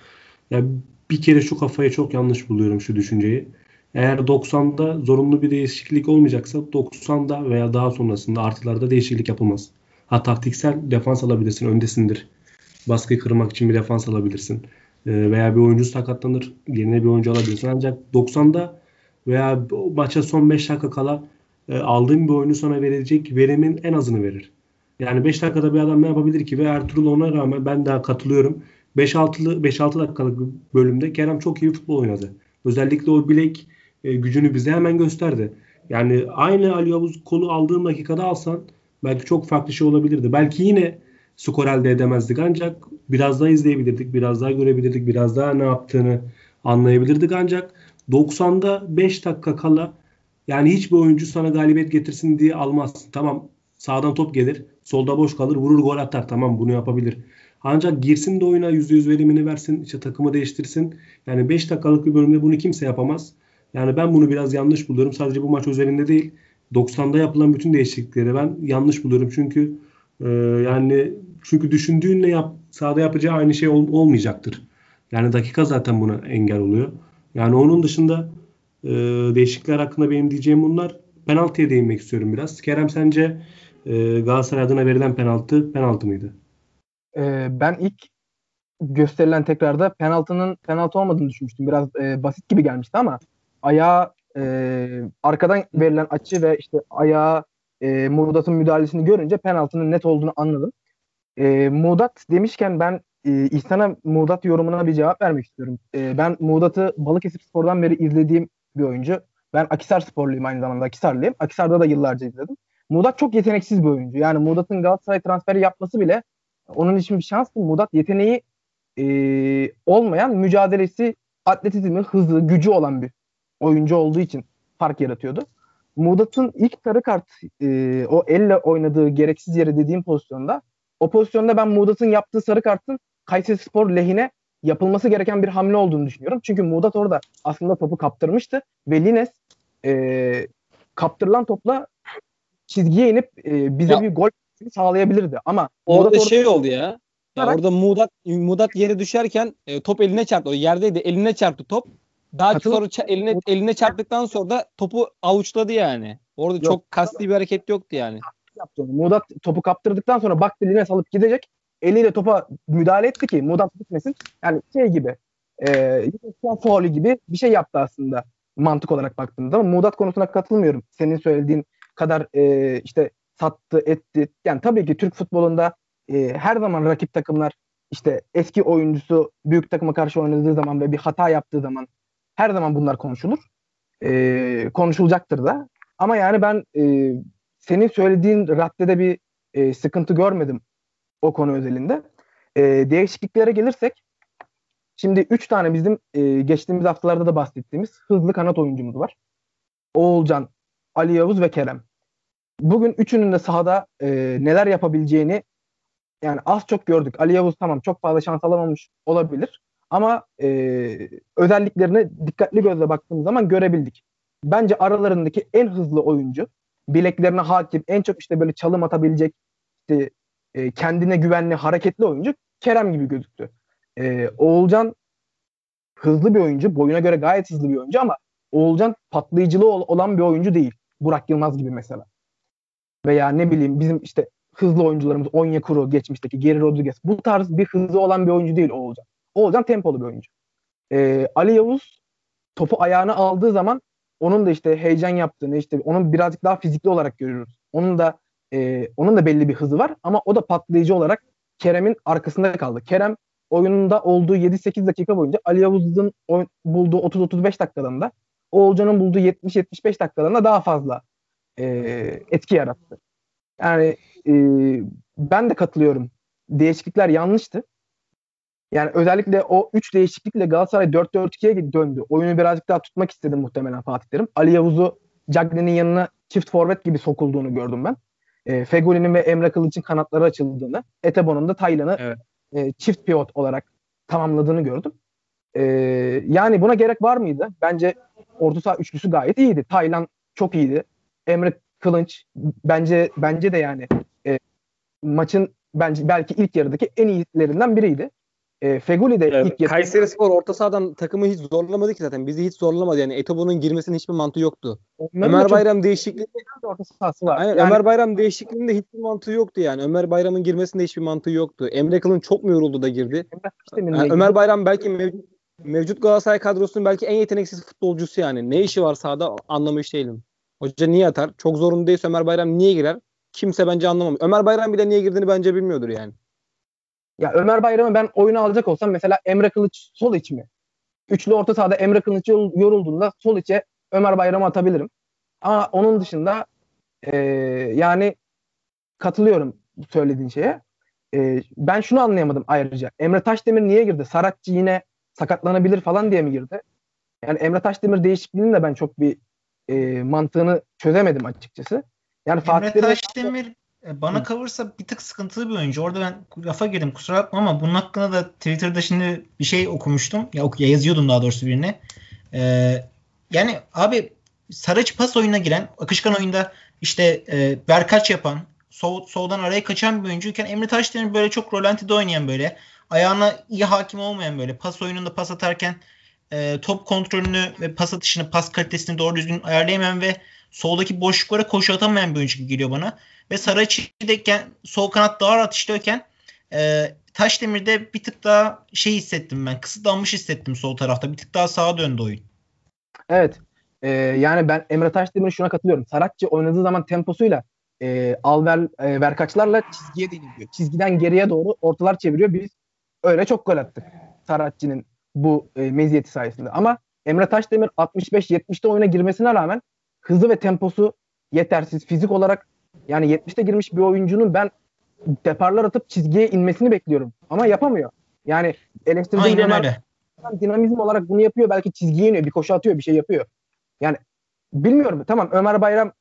ya bir kere şu kafayı çok yanlış buluyorum şu düşünceyi. Eğer 90'da zorunlu bir değişiklik olmayacaksa 90'da veya daha sonrasında artılarda değişiklik yapılmaz. Ha taktiksel defans alabilirsin, öndesindir. Baskıyı kırmak için bir defans alabilirsin. Ee, veya bir oyuncu sakatlanır, yerine bir oyuncu alabilirsin. Ancak 90'da veya maça son 5 dakika kala e, aldığın bir oyunu sana verecek verimin en azını verir. Yani 5 dakikada bir adam ne yapabilir ki? Ve Ertuğrul ona rağmen ben daha katılıyorum. 5-6'lı 5-6 dakikalık bölümde Kerem çok iyi futbol oynadı. Özellikle o bilek e, gücünü bize hemen gösterdi. Yani aynı Ali Yavuz kolu aldığın dakikada alsan belki çok farklı şey olabilirdi. Belki yine skor elde edemezdik. Ancak biraz daha izleyebilirdik, biraz daha görebilirdik, biraz daha ne yaptığını anlayabilirdik. Ancak 90'da 5 dakika kala yani hiçbir oyuncu sana galibiyet getirsin diye almazsın. Tamam sağdan top gelir, solda boş kalır, vurur gol atar. Tamam bunu yapabilir. Ancak girsin de oyuna %100 verimini versin, işte takımı değiştirsin. Yani 5 dakikalık bir bölümde bunu kimse yapamaz. Yani ben bunu biraz yanlış buluyorum. Sadece bu maç özelinde değil. 90'da yapılan bütün değişiklikleri ben yanlış buluyorum. Çünkü e, yani çünkü düşündüğünle yap, sahada yapacağı aynı şey ol, olmayacaktır. Yani dakika zaten buna engel oluyor. Yani onun dışında e, değişiklikler hakkında benim diyeceğim bunlar. Penaltıya değinmek istiyorum biraz. Kerem sence e, Galatasaray adına verilen penaltı penaltı mıydı? E, ben ilk gösterilen tekrarda penaltının penaltı olmadığını düşünmüştüm. Biraz e, basit gibi gelmişti ama ayağa e, arkadan verilen açı ve işte ayağa e, Mudat'ın müdahalesini görünce penaltının net olduğunu anladım. E, Mudat demişken ben e, İhsan'a Mudat yorumuna bir cevap vermek istiyorum. E, ben Mudat'ı Balıkesir Spor'dan beri izlediğim bir oyuncu. Ben Akisar sporluyum aynı zamanda Akisarlıyım. Akisar'da da yıllarca izledim. Mudat çok yeteneksiz bir oyuncu. Yani Mudat'ın Galatasaray transferi yapması bile onun için bir şans değil. Mudat yeteneği e, olmayan mücadelesi, atletizmi, hızı, gücü olan bir oyuncu olduğu için fark yaratıyordu. Mudat'ın ilk sarı kart e, o elle oynadığı gereksiz yere dediğim pozisyonda o pozisyonda ben Mudat'ın yaptığı sarı kartın Kayseri Spor lehine yapılması gereken bir hamle olduğunu düşünüyorum. Çünkü Mudat orada aslında topu kaptırmıştı ve Lines e, kaptırılan topla çizgiye inip e, bize ya, bir gol sağlayabilirdi. Ama orada, orada şey oldu ya. ya orada Mudat Mudat yere düşerken e, top eline çarptı. O yerdeydi. Eline çarptı top. Daha Katıl- sonra ça- eline eline çarptıktan sonra da topu avuçladı yani. Orada Yok. çok kasti bir hareket yoktu yani. Yaptı onu. Mudat topu kaptırdıktan sonra baktı Lines alıp gidecek. Eliyle topa müdahale etti ki Mudat gitmesin. Yani şey gibi e, faulü gibi bir şey yaptı aslında mantık olarak baktığımda ama Mudat konusuna katılmıyorum. Senin söylediğin kadar e, işte sattı etti. Yani tabii ki Türk futbolunda e, her zaman rakip takımlar işte eski oyuncusu büyük takıma karşı oynadığı zaman ve bir hata yaptığı zaman her zaman bunlar konuşulur. E, konuşulacaktır da. Ama yani ben e, senin söylediğin raddede bir e, sıkıntı görmedim o konu özelinde. E, değişikliklere gelirsek şimdi 3 tane bizim e, geçtiğimiz haftalarda da bahsettiğimiz hızlı kanat oyuncumuz var. Oğulcan, Ali Yavuz ve Kerem. Bugün üçünün de sahada e, neler yapabileceğini yani az çok gördük. Ali Yavuz tamam çok fazla şans alamamış olabilir. Ama e, özelliklerini dikkatli gözle baktığımız zaman görebildik. Bence aralarındaki en hızlı oyuncu, bileklerine hakim, en çok işte böyle çalım atabilecek, işte e, kendine güvenli, hareketli oyuncu Kerem gibi gözüktü. E, Oğulcan hızlı bir oyuncu, boyuna göre gayet hızlı bir oyuncu ama Oğulcan patlayıcılığı olan bir oyuncu değil. Burak Yılmaz gibi mesela. Veya ne bileyim bizim işte hızlı oyuncularımız Onyekuru geçmişteki Geri Rodriguez. Bu tarz bir hızlı olan bir oyuncu değil Oğulcan. Oğulcan tempolu bir oyuncu. Ee, Ali Yavuz topu ayağına aldığı zaman onun da işte heyecan yaptığını işte onun birazcık daha fizikli olarak görüyoruz. Onun da e, onun da belli bir hızı var ama o da patlayıcı olarak Kerem'in arkasında kaldı. Kerem oyununda olduğu 7-8 dakika boyunca Ali Yavuz'un bulduğu 30-35 dakikalarında Oğulcan'ın bulduğu 70-75 dakikalarında daha fazla e, etki yarattı. Yani e, ben de katılıyorum. Değişiklikler yanlıştı. Yani özellikle o 3 değişiklikle Galatasaray 4-4-2'ye döndü. Oyunu birazcık daha tutmak istedi muhtemelen Fatih Terim. Ali Yavuz'u Cagney'in yanına çift forvet gibi sokulduğunu gördüm ben. E, Fegoli'nin ve Emre Kılıç'ın kanatları açıldığını, Etebo'nun da Taylan'ı evet. e, çift pivot olarak tamamladığını gördüm. E, yani buna gerek var mıydı? Bence orta saha üçlüsü gayet iyiydi. Taylan çok iyiydi. Emre Kılınç bence bence de yani e, maçın bence belki ilk yarıdaki en iyilerinden biriydi. E, Feguli de evet, ilk yarı... Kayseri Spor orta sahadan takımı hiç zorlamadı ki zaten. Bizi hiç zorlamadı yani. Etobo'nun girmesinin hiçbir mantığı yoktu. Onların Ömer Bayram çok... değişikliğinde orta sahası var. Aynen, yani... Ömer Bayram değişikliğinde hiçbir mantığı yoktu yani. Ömer Bayram'ın girmesinde hiçbir mantığı yoktu. Emre Kılın çok mu yoruldu da girdi? Yani Ömer Bayram belki mevcut, mevcut Galatasaray kadrosunun belki en yeteneksiz futbolcusu yani. Ne işi var sahada anlamış değilim. Hoca niye atar? Çok zorunda değilse Ömer Bayram niye girer? Kimse bence anlamam. Ömer Bayram bile niye girdiğini bence bilmiyordur yani. Ya Ömer Bayram'ı ben oyuna alacak olsam mesela Emre Kılıç sol iç mi? Üçlü orta sahada Emre Kılıç yorulduğunda sol içe Ömer Bayram'ı atabilirim. Ama onun dışında e, yani katılıyorum söylediğin şeye. e, ben şunu anlayamadım ayrıca. Emre Taşdemir niye girdi? Saratçı yine sakatlanabilir falan diye mi girdi? Yani Emre Taşdemir değişikliğinin de ben çok bir e, mantığını çözemedim açıkçası. Yani Fatih Emre Terim'in- Taşdemir bana kalırsa bir tık sıkıntılı bir oyuncu. Orada ben lafa girdim kusura bakma ama bunun hakkında da Twitter'da şimdi bir şey okumuştum. Ya, ya yazıyordum daha doğrusu birine. Ee, yani abi Saraç pas oyununa giren, akışkan oyunda işte e, berkaç yapan, sol, soldan araya kaçan bir oyuncuyken Emre Taşdemir böyle çok rolantide oynayan böyle ayağına iyi hakim olmayan böyle pas oyununda pas atarken e, top kontrolünü ve pas atışını, pas kalitesini doğru düzgün ayarlayamayan ve soldaki boşluklara koşu atamayan bir oyuncu gibi geliyor bana. Ve Saraçi'deyken sol kanat daha rahat işliyorken e, Taşdemir'de bir tık daha şey hissettim ben. Kısıtlanmış hissettim sol tarafta. Bir tık daha sağa döndü oyun. Evet. Ee, yani ben Emre Taşdemir'e şuna katılıyorum. Saratçı oynadığı zaman temposuyla e, Alver e, Verkaçlarla çizgiye deniliyor. Çizgiden geriye doğru ortalar çeviriyor. Biz öyle çok gol attık. Saratçı'nın bu e, meziyeti sayesinde. Ama Emre Taşdemir 65-70'te oyuna girmesine rağmen hızı ve temposu yetersiz. Fizik olarak yani 70'te girmiş bir oyuncunun ben deparlar atıp çizgiye inmesini bekliyorum. Ama yapamıyor. Yani eleştirdiğim Aynen dinamizm olarak bunu yapıyor. Belki çizgiye iniyor. Bir koşu atıyor. Bir şey yapıyor. Yani bilmiyorum. Tamam Ömer Bayram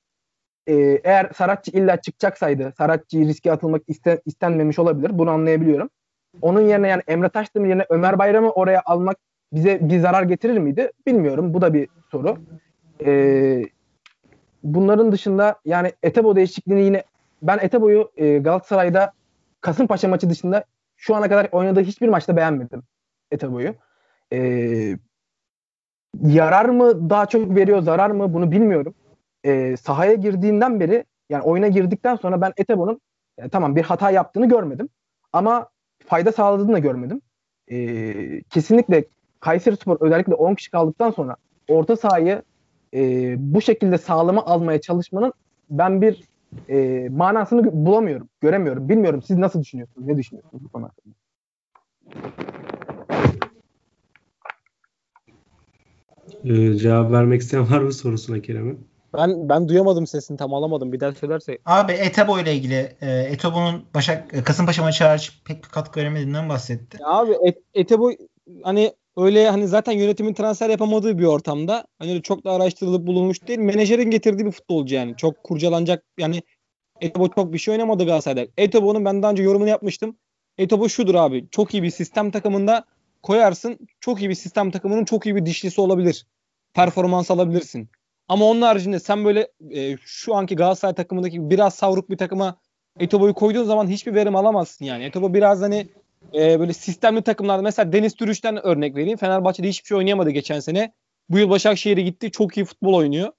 e, eğer Saratçı illa çıkacaksaydı Saratçı'yı riske atılmak iste, istenmemiş olabilir. Bunu anlayabiliyorum. Onun yerine yani Emre Taşdemir yerine Ömer Bayram'ı oraya almak bize bir zarar getirir miydi? Bilmiyorum. Bu da bir soru. E, bunların dışında yani Etebo değişikliğini yine ben Etebo'yu e, Galatasaray'da Kasımpaşa maçı dışında şu ana kadar oynadığı hiçbir maçta beğenmedim Etebo'yu. Ee, yarar mı daha çok veriyor, zarar mı bunu bilmiyorum. Ee, sahaya girdiğinden beri yani oyuna girdikten sonra ben Etebo'nun yani tamam bir hata yaptığını görmedim ama fayda sağladığını da görmedim. Ee, kesinlikle Kayserispor özellikle 10 kişi kaldıktan sonra orta sahayı e, bu şekilde sağlama almaya çalışmanın ben bir e, manasını bulamıyorum, göremiyorum. Bilmiyorum siz nasıl düşünüyorsunuz, ne düşünüyorsunuz bu konu hakkında? Ee, cevap vermek isteyen var mı sorusuna Kerem'in? Ben ben duyamadım sesini tam alamadım. Bir daha söylerse. Abi Etebo ile ilgili e, Etebo'nun Başak Kasımpaşa maçı hariç pek bir katkı veremediğinden bahsetti. Ya abi Et- Etebo hani öyle hani zaten yönetimin transfer yapamadığı bir ortamda hani çok da araştırılıp bulunmuş değil. Menajerin getirdiği bir futbolcu yani. Çok kurcalanacak yani Etebo çok bir şey oynamadı Galatasaray'da. Etebo'nun ben daha önce yorumunu yapmıştım. Etebo şudur abi. Çok iyi bir sistem takımında koyarsın. Çok iyi bir sistem takımının çok iyi bir dişlisi olabilir. Performans alabilirsin. Ama onun haricinde sen böyle e, şu anki Galatasaray takımındaki biraz savruk bir takıma Etobo'yu koyduğun zaman hiçbir verim alamazsın yani. Etobo biraz hani e, böyle sistemli takımlarda mesela Deniz Türüş'ten örnek vereyim. Fenerbahçe'de hiçbir şey oynayamadı geçen sene. Bu yıl Başakşehir'e gitti. Çok iyi futbol oynuyor.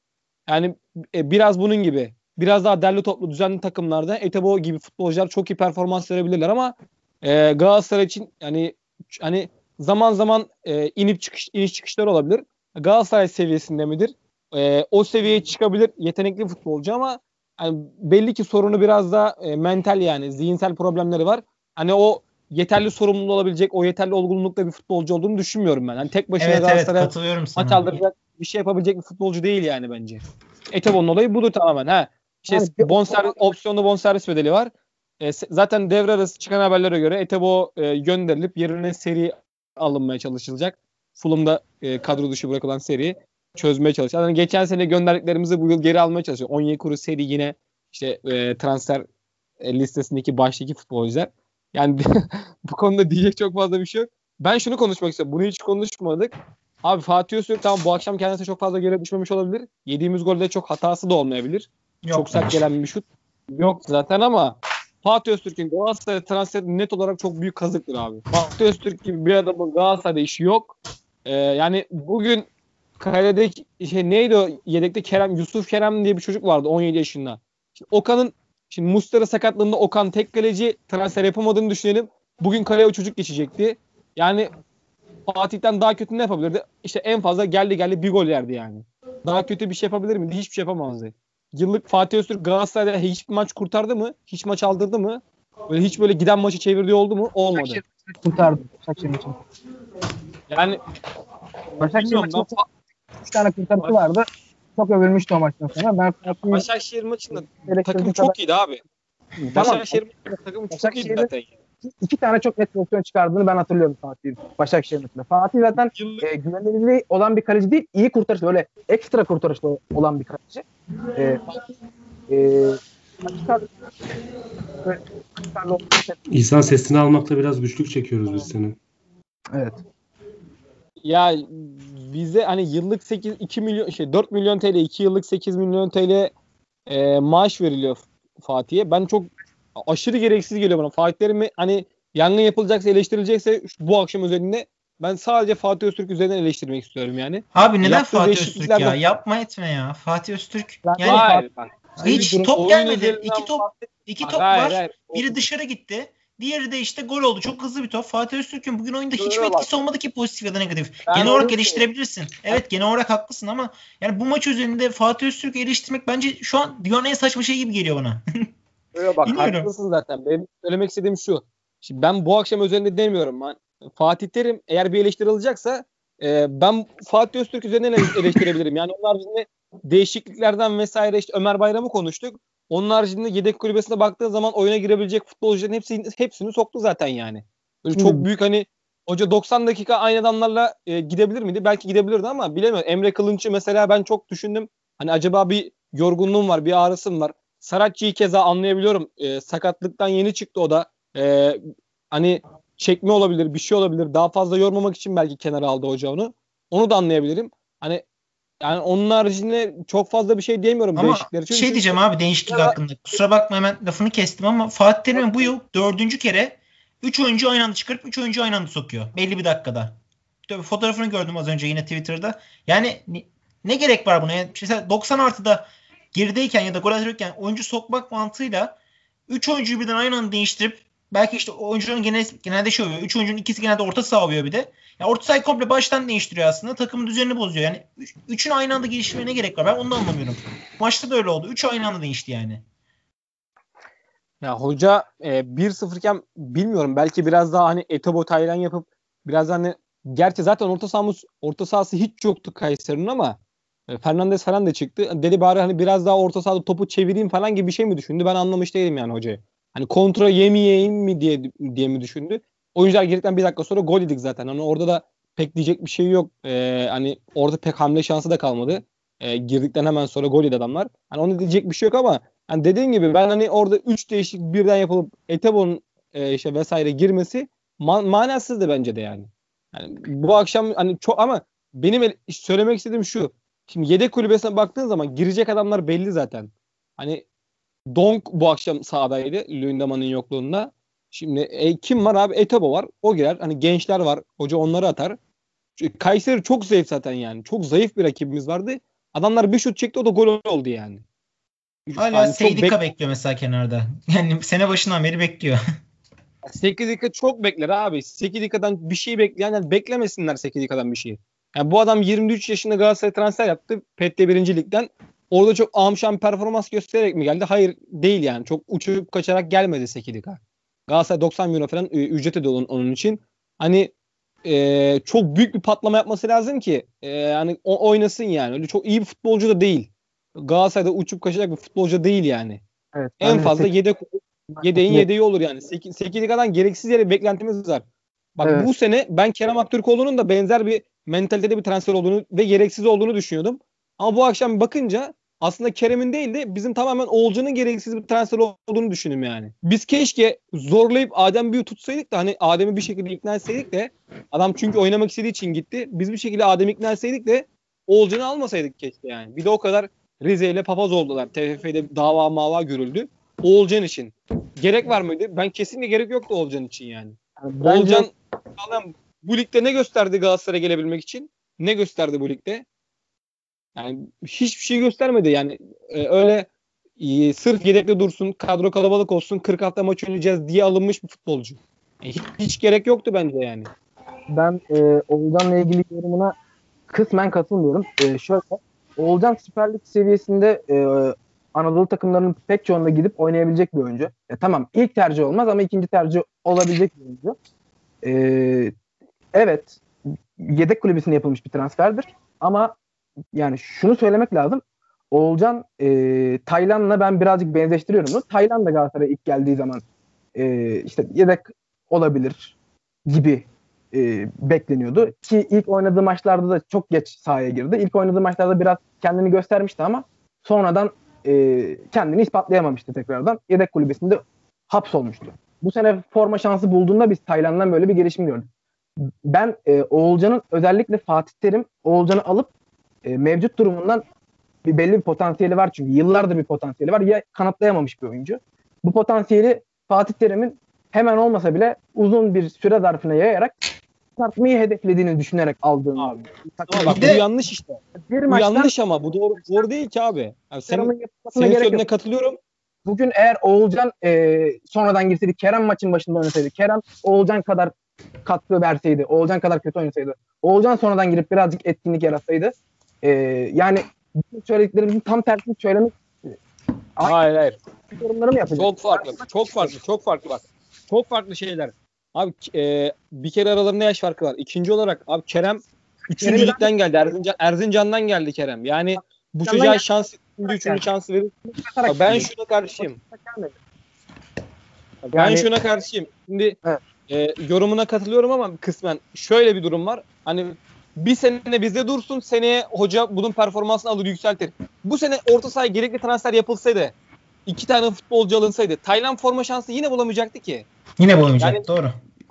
Yani e, biraz bunun gibi. Biraz daha derli toplu düzenli takımlarda Etebo gibi futbolcular çok iyi performans verebilirler ama e, Galatasaray için yani hani zaman zaman e, inip çıkış iniş çıkışlar olabilir. Galatasaray seviyesinde midir? E, o seviyeye çıkabilir yetenekli futbolcu ama yani belli ki sorunu biraz da e, mental yani zihinsel problemleri var. Hani o yeterli sorumluluğu olabilecek, o yeterli olgunlukta bir futbolcu olduğunu düşünmüyorum ben. Hani tek başına Evet evet Galatasaray'a katılıyorum sana. maç aldıracak bir şey yapabilecek bir futbolcu değil yani bence. Etebo'nun olayı budur tamamen. Ha. İşte Yani bonservis, opsiyonlu bonservis bedeli var. E, zaten devre arası çıkan haberlere göre Etebo e, gönderilip yerine seri alınmaya çalışılacak. Fulham'da e, kadro dışı bırakılan seri çözmeye çalışacak. Yani geçen sene gönderdiklerimizi bu yıl geri almaya çalışıyor. Onyekuru seri yine işte e, transfer e, listesindeki baştaki futbolcular. Yani [LAUGHS] bu konuda diyecek çok fazla bir şey yok. Ben şunu konuşmak istiyorum. Bunu hiç konuşmadık. Abi Fatih Öztürk tamam bu akşam kendisi çok fazla geri düşmemiş olabilir. Yediğimiz golde çok hatası da olmayabilir. Yok çok sert gelen bir şut yok zaten ama Fatih Öztürk'ün Galatasaray transferi net olarak çok büyük kazıktır abi. Fatih Öztürk gibi bir adamın Galatasaray'da işi yok. Ee, yani bugün kaledeki şey neydi o yedekte Kerem Yusuf Kerem diye bir çocuk vardı 17 yaşında. Şimdi Okan'ın şimdi Mustara sakatlığında Okan tek kaleci transfer yapamadığını düşünelim. Bugün kaleye o çocuk geçecekti. Yani Fatih'ten daha kötü ne yapabilirdi? İşte en fazla geldi geldi bir gol yerdi yani. Daha kötü bir şey yapabilir miydi? Hiçbir şey yapamazdı. Yıllık Fatih Öztürk Galatasaray'da hiçbir maç kurtardı mı? Hiç maç aldırdı mı? Böyle hiç böyle giden maçı çevirdiği oldu mu? Olmadı. Başakşehir kurtardı. Başakşehir maçını. Yani Başakşehir ben 3 tane kurtarısı vardı. Çok övülmüştü o maçtan sonra. Ben Fatih'in Başakşehir maçında takım kadar- çok iyiydi abi. Tamam. Başakşehir maçında takım çok iyiydi zaten. iki tane çok net pozisyon çıkardığını ben hatırlıyorum Fatih'in Başakşehir maçında. Fatih zaten Yıllık e, güvenilirliği olan bir kaleci değil, iyi kurtarış böyle ekstra kurtarışlı olan bir kaleci. E, e, İhsan sesini almakta biraz güçlük çekiyoruz biz senin. Evet. Ya bize hani yıllık 8 2 milyon şey 4 milyon TL 2 yıllık 8 milyon TL e, maaş veriliyor Fatih'e. Ben çok aşırı gereksiz geliyor bana. Fatih Terim'i hani yangın yapılacaksa eleştirilecekse bu akşam özelinde ben sadece Fatih Öztürk üzerinden eleştirmek istiyorum yani. Abi neden Yaptığı Fatih Öztürk ya? Yapma etme ya. Fatih Öztürk Ben- yani Hayır, bak. hiç top gelmedi. İki top iki top Hayır, var. hayır. Biri dışarı gitti. Diğeri de işte gol oldu. Çok hızlı bir top. Fatih Öztürk'ün bugün oyunda hiçbir Şuraya bak. etkisi olmadı ki pozitif ya da negatif. Ben genel olarak eleştirebilirsin. Evet genel olarak haklısın ama yani bu maç üzerinde Fatih Öztürk'ü eleştirmek bence şu an dünyanın en saçma şey gibi geliyor bana. [LAUGHS] Yok bak Bilmiyorum. haklısın zaten. Benim söylemek istediğim şu. Şimdi ben bu akşam üzerinde demiyorum. Ben Fatih Terim eğer bir eleştiri alacaksa e, ben Fatih Öztürk üzerinden ele- [LAUGHS] eleştirebilirim. Yani onun haricinde değişikliklerden vesaire işte Ömer Bayram'ı konuştuk. Onun haricinde yedek kulübesine baktığın zaman oyuna girebilecek futbolcuların hepsi, hepsini soktu zaten yani. Böyle çok Hmm. büyük hani hoca 90 dakika aynı adamlarla e, gidebilir miydi? Belki gidebilirdi ama bilemiyorum. Emre Kılınç'ı mesela ben çok düşündüm. Hani acaba bir yorgunluğum var, bir ağrısım var. Saratçı'yı keza anlayabiliyorum. E, sakatlıktan yeni çıktı o da. E, hani çekme olabilir, bir şey olabilir. Daha fazla yormamak için belki kenara aldı hoca onu. Onu da anlayabilirim. Hani yani onun haricinde çok fazla bir şey diyemiyorum Ama değişiklikleri. Çünkü- şey diyeceğim abi değişiklik hakkında. Kusura bakma hemen lafını kestim ama Fatih Terim'in bu yıl dördüncü kere 3 oyuncu aynı anda çıkarıp 3 oyuncu aynı anda sokuyor. Belli bir dakikada. Tabii fotoğrafını gördüm az önce yine Twitter'da. Yani ne, ne gerek var buna? Yani mesela 90 artıda gerideyken ya da gol atırken oyuncu sokmak mantığıyla 3 oyuncuyu birden aynı anda değiştirip belki işte oyuncuların genel, genelde şey oluyor. 3 oyuncunun ikisi genelde orta saha oluyor bir de. Ya orta sahayı komple baştan değiştiriyor aslında. Takımın düzenini bozuyor. Yani 3'ün aynı anda geliştirmeye ne gerek var? Ben onu anlamıyorum. Maçta da öyle oldu. 3 aynı anda değişti yani. Ya hoca e, 1-0 iken bilmiyorum belki biraz daha hani Etobo Taylan yapıp biraz hani gerçi zaten orta sahamız orta sahası hiç yoktu Kayseri'nin ama e, Fernandes falan da çıktı. Dedi bari hani biraz daha orta sahada topu çevireyim falan gibi bir şey mi düşündü? Ben anlamış değilim yani hocayı. Hani kontra yemeyeyim mi diye diye mi düşündü? Oyuncular girdikten bir dakika sonra gol yedik zaten. Hani orada da pek diyecek bir şey yok. E, hani orada pek hamle şansı da kalmadı. E, girdikten hemen sonra gol yedi adamlar. Hani ona diyecek bir şey yok ama hani dediğin gibi ben hani orada 3 değişik birden yapılıp Etebo'nun e, işte vesaire girmesi ma- manasızdı bence de yani. Yani bu akşam hani çok ama benim el- söylemek istediğim şu. Şimdi yedek kulübesine baktığın zaman girecek adamlar belli zaten. Hani Donk bu akşam sahadaydı Lündemann'ın yokluğunda. Şimdi e, kim var abi? Etebo var. O girer. Hani gençler var. Hoca onları atar. Çünkü Kayseri çok zayıf zaten yani. Çok zayıf bir rakibimiz vardı. Adamlar bir şut çekti o da gol oldu yani. Hala Yani Seydika bek- bekliyor mesela kenarda. [LAUGHS] Yani sene başından beri bekliyor. [LAUGHS] 8 dakika çok bekler abi. 8 dakikadan bir şey bekleyen yani beklemesinler 8 dakikadan bir şey. Yani bu adam 23 yaşında Galatasaray transfer yaptı. PET 1. Lig'den. Orada çok amşan performans göstererek mi geldi? Hayır değil yani. Çok uçup kaçarak gelmedi 8 dakika. Galatasaray 90 milyon falan e, ücret ödedi onun, onun için. Hani e, çok büyük bir patlama yapması lazım ki e, yani o, oynasın yani. Öyle çok iyi bir futbolcu da değil. Galatasaray'da uçup kaçacak bir futbolcu değil yani. Evet. En fazla sekiz- yedek yedeğin yedeği olur yani. 8, 8 dakikadan gereksiz yere beklentimiz var. Bak Evet. bu sene ben Kerem Aktürkoğlu'nun da benzer bir mentalitede bir transfer olduğunu ve gereksiz olduğunu düşünüyordum. Ama bu akşam bakınca aslında Kerem'in değil de bizim tamamen Oğulcan'ın gereksiz bir transfer olduğunu düşündüm yani. Biz keşke zorlayıp Adem Büyü tutsaydık da hani Adem'i bir şekilde ikna etseydik de adam çünkü oynamak istediği için gitti. Biz bir şekilde Adem'i ikna etseydik de Oğulcan'ı almasaydık keşke yani. Bir de o kadar Rize ile papaz oldular. TFF'de dava mava görüldü. Oğulcan için. Gerek var mıydı? Ben kesinlikle gerek yoktu Oğulcan için yani. Yani bence- Oğulcan adam bu ligde ne gösterdi Galatasaray'a gelebilmek için? Ne gösterdi bu ligde? Yani hiçbir şey göstermedi yani. Ee, öyle e, sırf yedekte dursun, kadro kalabalık olsun, 40 hafta maç oynayacağız diye alınmış bir futbolcu. E, hiç, hiç gerek yoktu bence yani. ben e, Oğulcan'la ilgili yorumuna kısmen katılmıyorum. E, şöyle, Oğulcan Süper Lig seviyesinde e, Anadolu takımlarının pek çoğunda gidip oynayabilecek bir oyuncu. E, tamam ilk tercih olmaz ama ikinci tercih olabilecek bir oyuncu. E, evet yedek kulübesine yapılmış bir transferdir ama yani şunu söylemek lazım. Oğulcan e, Taylan'la ben birazcık benzeştiriyorum bunu. Taylan da Galatasaray'a ilk geldiği zaman e, işte yedek olabilir gibi e, bekleniyordu. Ki ilk oynadığı maçlarda da çok geç sahaya girdi. İlk oynadığı maçlarda biraz kendini göstermişti ama sonradan e, kendini ispatlayamamıştı tekrardan. Yedek kulübesinde hapsolmuştu. Bu sene forma şansı bulduğunda biz Tayland'dan böyle bir gelişim gördük. Ben e, Oğulcan'ın özellikle Fatih Terim Oğulcan'ı alıp e, mevcut durumundan bir belli bir potansiyeli var çünkü yıllardır bir potansiyeli var. Ya kanatlayamamış bir oyuncu. Bu potansiyeli Fatih Terim'in hemen olmasa bile uzun bir süre zarfına yayarak tartmayı hedeflediğini düşünerek aldığını. Abi. Ama bak de- bu yanlış işte. bir Bu maçtan yanlış ama bu doğru, doğru değil ki abi. Yani senin, senin söylediğine katılıyorum. Bugün eğer Oğulcan e, sonradan girseydi, Kerem maçın başında oynasaydı, Kerem Oğulcan kadar katkı verseydi, Oğulcan kadar kötü oynasaydı, Oğulcan sonradan girip birazcık etkinlik yaratsaydı, e, yani söylediklerimizin tam tersini söylemek Ay- Hayır hayır. yorumlarımı yapacağım. Çok farklı. Çok farklı. Çok farklı bak. Çok farklı şeyler. Abi e, bir kere aralarında yaş farkı var. İkinci olarak abi Kerem üçüncü ligden geldi. Erzincan, Erzincan'dan geldi Kerem. Yani bu çocuğa şans, ikinci, üçüncü şansı verir. Ben şuna karşıyım. Ben Yani- şuna karşıyım. Şimdi Evet. e, yorumuna katılıyorum ama kısmen şöyle bir durum var. Hani bir sene bizde dursun seneye hoca bunun performansını alır yükseltir. Bu sene orta sahaya gerekli transfer yapılsaydı iki tane futbolcu alınsaydı Tayland forma şansı yine bulamayacaktı ki. Yine bulamayacak. Yani- Doğru.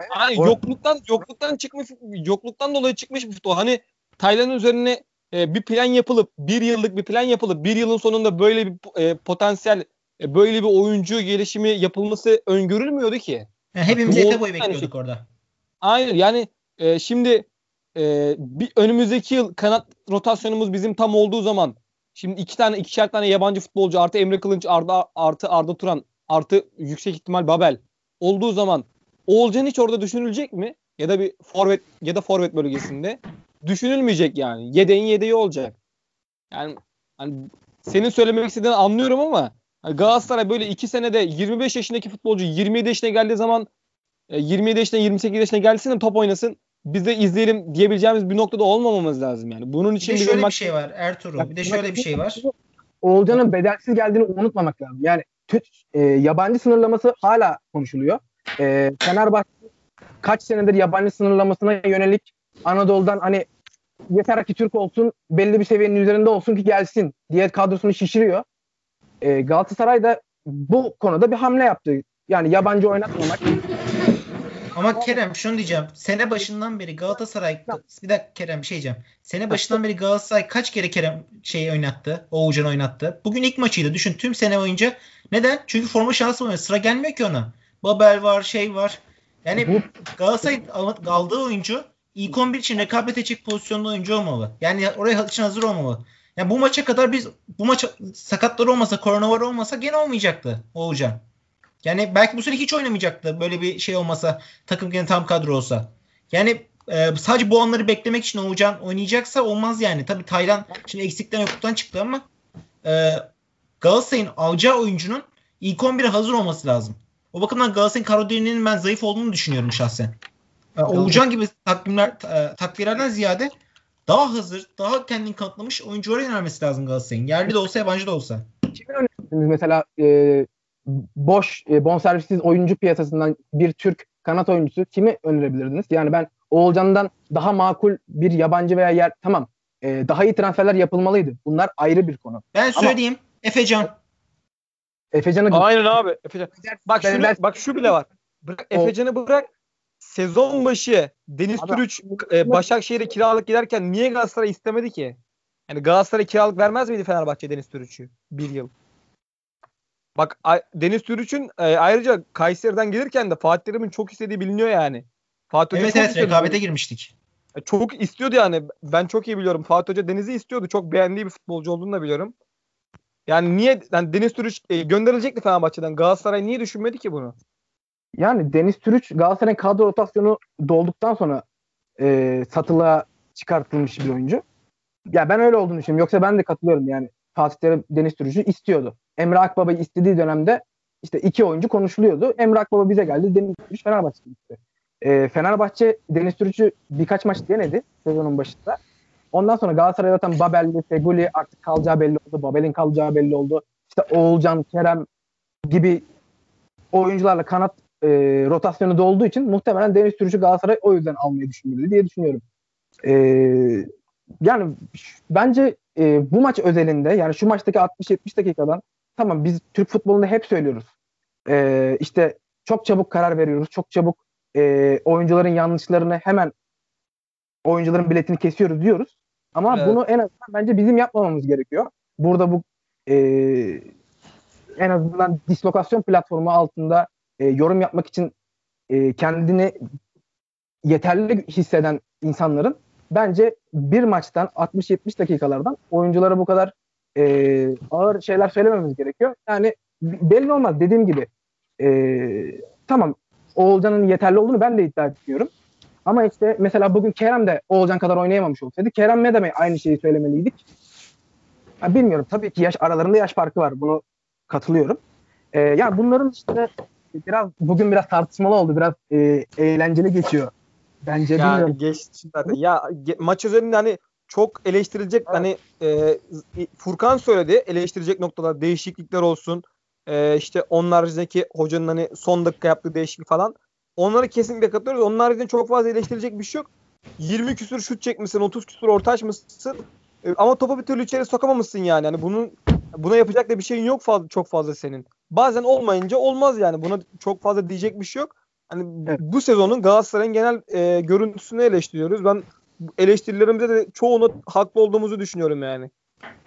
Hani Or- yokluktan yokluktan çıkmış yokluktan dolayı çıkmış bir futbol. Hani Tayland'ın üzerine e, bir plan yapılıp bir yıllık bir plan yapılıp bir yılın sonunda böyle bir e, potansiyel e, böyle bir oyuncu gelişimi yapılması öngörülmüyordu ki. Yani hepimiz Doğru yete boyu yani bekliyorduk orada. Aynen yani e, şimdi e, bir önümüzdeki yıl kanat rotasyonumuz bizim tam olduğu zaman şimdi iki tane ikişer tane yabancı futbolcu artı Emre Kılınç Arda artı Arda Turan artı yüksek ihtimal Babel olduğu zaman Oğulcan hiç orada düşünülecek mi? Ya da bir forvet ya da forvet bölgesinde düşünülmeyecek yani. Yedeğin yedeği olacak. Yani hani senin söylemek istediğini anlıyorum ama hani Galatasaray böyle iki senede 25 yaşındaki futbolcu 27 yaşına geldiği zaman e, 27 yaşına 28 yaşına gelsin de top oynasın. Biz de izleyelim diyebileceğimiz bir noktada olmamamız lazım yani. Bunun Bir için de bizim şöyle bir şey var Ertuğrul. Bir de şöyle bir şey var. Oğulcan'ın bedelsiz geldiğini unutmamak lazım. Yani tü- e, yabancı sınırlaması hala konuşuluyor. E, Fenerbahçe kaç senedir yabancı sınırlamasına yönelik Anadolu'dan hani yeter ki Türk olsun belli bir seviyenin üzerinde olsun ki gelsin diye kadrosunu şişiriyor. E, Galatasaray da bu konuda bir hamle yaptı. Yani yabancı oynatmamak. Ama Kerem şunu diyeceğim. Sene başından beri Galatasaray bir dakika Kerem bir şey diyeceğim. Sene başından beri Galatasaray kaç kere Kerem şey oynattı? Oğulcan oynattı. Bugün ilk maçıydı. Düşün tüm sene boyunca. Neden? Çünkü forma şansı olmuyor. Sıra gelmiyor ki ona. Babel var, şey var. Yani Bu Galatasaray al- aldığı oyuncu ilk 11 için rekabet edecek pozisyonda oyuncu olmalı. Yani oraya için hazır olmalı. Yani bu maça kadar biz bu maç sakatlar olmasa, koronavar olmasa gene olmayacaktı Oğulcan. Yani belki bu sene hiç oynamayacaktı böyle bir şey olmasa takım gene tam kadro olsa. Yani e, sadece bu anları beklemek için Oğulcan oynayacaksa olmaz yani. Tabii Taylan şimdi eksikten yokluktan çıktı ama e, Galatasaray'ın alacağı oyuncunun ilk 11'e hazır olması lazım. O bakımdan Galatasaray'ın kadro derinliğinin ben zayıf olduğunu düşünüyorum şahsen. E, Oğulcan gibi takvimler, e, takviyelerden ziyade daha hazır, daha kendini kanıtlamış oyunculara yönelmesi lazım Galatasaray'ın. Yerli de olsa yabancı da olsa. kimi önerirsiniz mesela e, boş e, bonservissiz oyuncu piyasasından bir Türk kanat oyuncusu kimi önerebilirdiniz? Yani ben Oğulcan'dan daha makul bir yabancı veya yer tamam e, daha iyi transferler yapılmalıydı. Bunlar ayrı bir konu. Ben söyleyeyim. Efecan. Efecan'ı Aynen abi. Efecan. Bak Ben- şu ben- bak şu bile var. Bırak O- Efecan'ı bırak. Sezon başı Deniz Abi- Türüç e, Başakşehir'e kiralık giderken niye Galatasaray istemedi ki? Yani Galatasaray kiralık vermez miydi Fenerbahçe Deniz Türüç'ü? Bir yıl. Bak Deniz Türüç'ün e, ayrıca Kayseri'den gelirken de Fatih Terim'in çok istediği biliniyor yani. Fatih Hoca Evet evet istiyordu. rekabete girmiştik. E, Çok istiyordu yani. Ben çok iyi biliyorum. Fatih Hoca Deniz'i istiyordu. Çok beğendiği bir futbolcu olduğunu da biliyorum. Yani niye yani Deniz Türüç e, gönderilecekti Fenerbahçe'den. Galatasaray niye düşünmedi ki bunu? Yani Deniz Türüç Galatasaray'ın kadro rotasyonu dolduktan sonra e, satılığa çıkartılmış bir oyuncu. Ya ben öyle olduğunu düşünüyorum. Yoksa ben de katılıyorum yani. Fatih Terim Deniz Türüç'ü istiyordu. Emre Akbaba'yı istediği dönemde işte iki oyuncu konuşuluyordu. Emre Akbaba bize geldi. Deniz Türüç Fenerbahçe'ye gitti. E, Fenerbahçe Deniz Türüç'ü birkaç maç denedi sezonun başında. Ondan sonra Galatasaray zaten Babel'li, Feguli artık kalacağı belli oldu. Babel'in kalacağı belli oldu. İşte Oğulcan, Kerem gibi oyuncularla kanat e, rotasyonu da olduğu için muhtemelen Deniz Türüç'ü Galatasaray o yüzden almayı düşünüyordu diye düşünüyorum. E, yani bence e, bu maç özelinde yani şu maçtaki 60-70 dakikadan tamam biz Türk futbolunda hep söylüyoruz. E, işte çok çabuk karar veriyoruz. Çok çabuk e, oyuncuların yanlışlarını hemen oyuncuların biletini kesiyoruz diyoruz. Ama Evet. bunu en azından bence bizim yapmamamız gerekiyor. Burada bu e, en azından dislokasyon platformu altında e, yorum yapmak için e, kendini yeterli hisseden insanların bence bir maçtan 60-70 dakikalardan oyunculara bu kadar e, ağır şeyler söylememiz gerekiyor. Yani belli olmaz dediğim gibi e, tamam Oğulcan'ın yeterli olduğunu ben de iddia ediyorum. Ama işte mesela bugün Kerem de Oğulcan kadar oynayamamış olsaydı Kerem'e de mi aynı şeyi söylemeliydik? Ha, bilmiyorum. Tabii ki yaş aralarında yaş farkı var. Bunu katılıyorum. Ee, yani bunların işte biraz bugün biraz tartışmalı oldu. Biraz e, eğlenceli geçiyor. Bence Yani bilmiyorum. geçti zaten. Ya ge- maç üzerinde hani çok eleştirilecek hani e, Furkan söyledi eleştirecek noktalar değişiklikler olsun. E, işte onun haricindeki hocanın hani son dakika yaptığı değişiklik falan. Onları kesinlikle katılıyoruz. Onun haricinde çok fazla eleştirilecek bir şey yok. 20 küsür şut çekmişsin, 30 küsür orta açmışsın. E, ama topu bir türlü içeri sokamamışsın yani. Hani bunun buna yapacak da bir şeyin yok fazla çok fazla senin. Bazen olmayınca olmaz yani. Buna çok fazla diyecek bir şey yok. Hani Evet. bu sezonun Galatasaray'ın genel e, görüntüsünü eleştiriyoruz. Ben bu eleştirilerimizde de çoğunu haklı olduğumuzu düşünüyorum yani.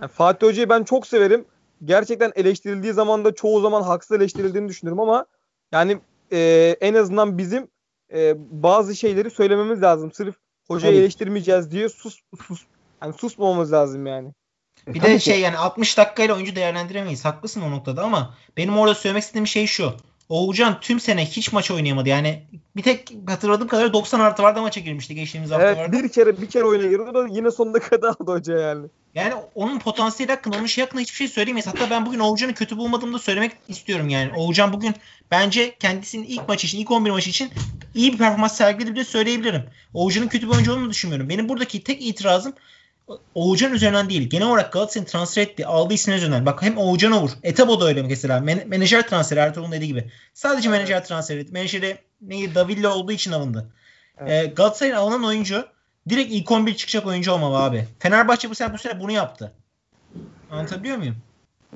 yani. Fatih Hoca'yı ben çok severim. Gerçekten eleştirildiği zaman da çoğu zaman haksız eleştirildiğini düşünüyorum ama yani e, en azından bizim e, bazı şeyleri söylememiz lazım. Sırf hocayı Tabii. eleştirmeyeceğiz diye sus sus yani susmamamız lazım yani. Bir Tabii de ki. şey yani 60 dakikayla oyuncu değerlendiremeyiz. Haklısın o noktada ama benim orada söylemek istediğim şey şu. Oğulcan tüm sene hiç maç oynayamadı. Yani bir tek hatırladığım kadarıyla 90 artı vardı maça girmişti geçtiğimiz haftalarda. Evet bir kere bir kere oyuna girdi da yine son dakikada aldı hoca yani. Yani onun potansiyeli hakkında, onun şey hakkında hiçbir şey söyleyemeyiz. Hatta ben bugün Oğulcan'ı kötü bulmadığımı da söylemek istiyorum yani. Oğulcan bugün bence kendisinin ilk maçı için, ilk 11 maçı için iyi bir performans sergiledi bile söyleyebilirim. Oğulcan'ın kötü bir oyuncu olduğunu düşünmüyorum. Benim buradaki tek itirazım Oğulcan üzerinden değil. Genel olarak Galatasaray'ın transfer ettiği, aldığı isimler üzerinden. Bak hem Oğulcan olur. Etabo da öyle mesela. Men- menajer transferi Ertuğrul'un dediği gibi. Sadece menajer transferi. Menajeri neydi? Davilla olduğu için alındı. Ee, Galatasaray'ın alınan oyuncu direkt ilk 11 çıkacak oyuncu olmalı abi. Fenerbahçe bu sene bu sene bunu yaptı. Anlatabiliyor muyum?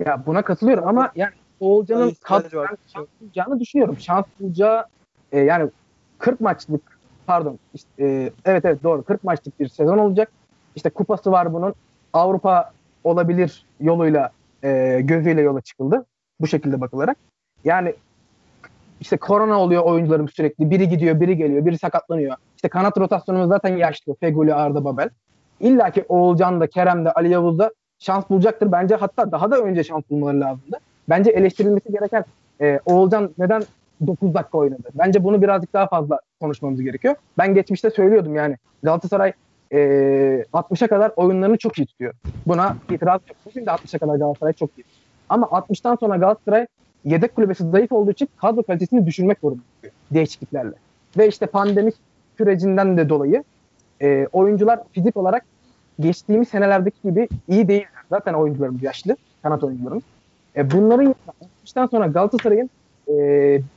Ya buna katılıyorum ama yani Oğulcan'ın kadrodan var. şans bulacağını düşünüyorum. Şans bulacağı e, yani 40 maçlık pardon işte, e, evet evet doğru 40 maçlık bir sezon olacak. İşte kupası var bunun. Avrupa olabilir yoluyla e, gözüyle yola çıkıldı. Bu şekilde bakılarak. Yani işte korona oluyor oyuncularım sürekli. Biri gidiyor, biri geliyor, biri sakatlanıyor. İşte kanat rotasyonumuz zaten yaşlı. Feguli, Arda, Babel. İlla ki Oğulcan da, Kerem de, Ali Yavuz da şans bulacaktır. Bence hatta daha da önce şans bulmaları lazımdı. Bence eleştirilmesi gereken e, Oğulcan neden 9 dakika oynadı? Bence bunu birazcık daha fazla konuşmamız gerekiyor. Ben geçmişte söylüyordum yani Galatasaray e, 60'a kadar oyunlarını çok iyi tutuyor. Buna itiraz yok. Şimdi 60'a kadar Galatasaray çok iyi. Ama 60'tan sonra Galatasaray yedek kulübesi zayıf olduğu için kadro kalitesini düşürmek zorunda değişikliklerle. Ve işte pandemi sürecinden de dolayı e, oyuncular fizik olarak geçtiğimiz senelerdeki gibi iyi değil. Zaten oyuncularımız yaşlı, kanat oyuncularımız. E, bunların yanında 60'tan sonra Galatasaray'ın e,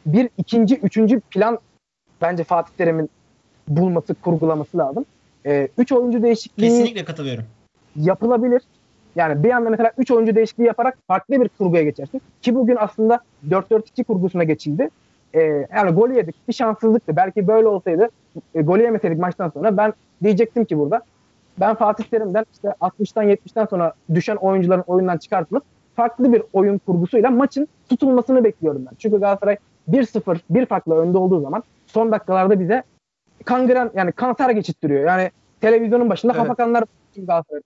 bir ikinci, üçüncü plan bence Fatih Terim'in bulması, kurgulaması lazım. E, üç oyuncu değişikliği Kesinlikle katılıyorum. yapılabilir. Yani bir anda mesela 3 oyuncu değişikliği yaparak farklı bir kurguya geçersin. Ki bugün aslında 4-4-2 kurgusuna geçildi. Ee, yani gol yedik. Bir şanssızlıktı. Belki böyle olsaydı e, golü yemeseydik maçtan sonra ben diyecektim ki burada ben Fatih Terim'den işte 60'tan 70'ten sonra düşen oyuncuların oyundan çıkartılıp farklı bir oyun kurgusuyla maçın tutulmasını bekliyorum ben. Çünkü Galatasaray 1-0 bir farkla önde olduğu zaman son dakikalarda bize kangren yani kanser geçittiriyor. Yani televizyonun başında Evet. Galatasaray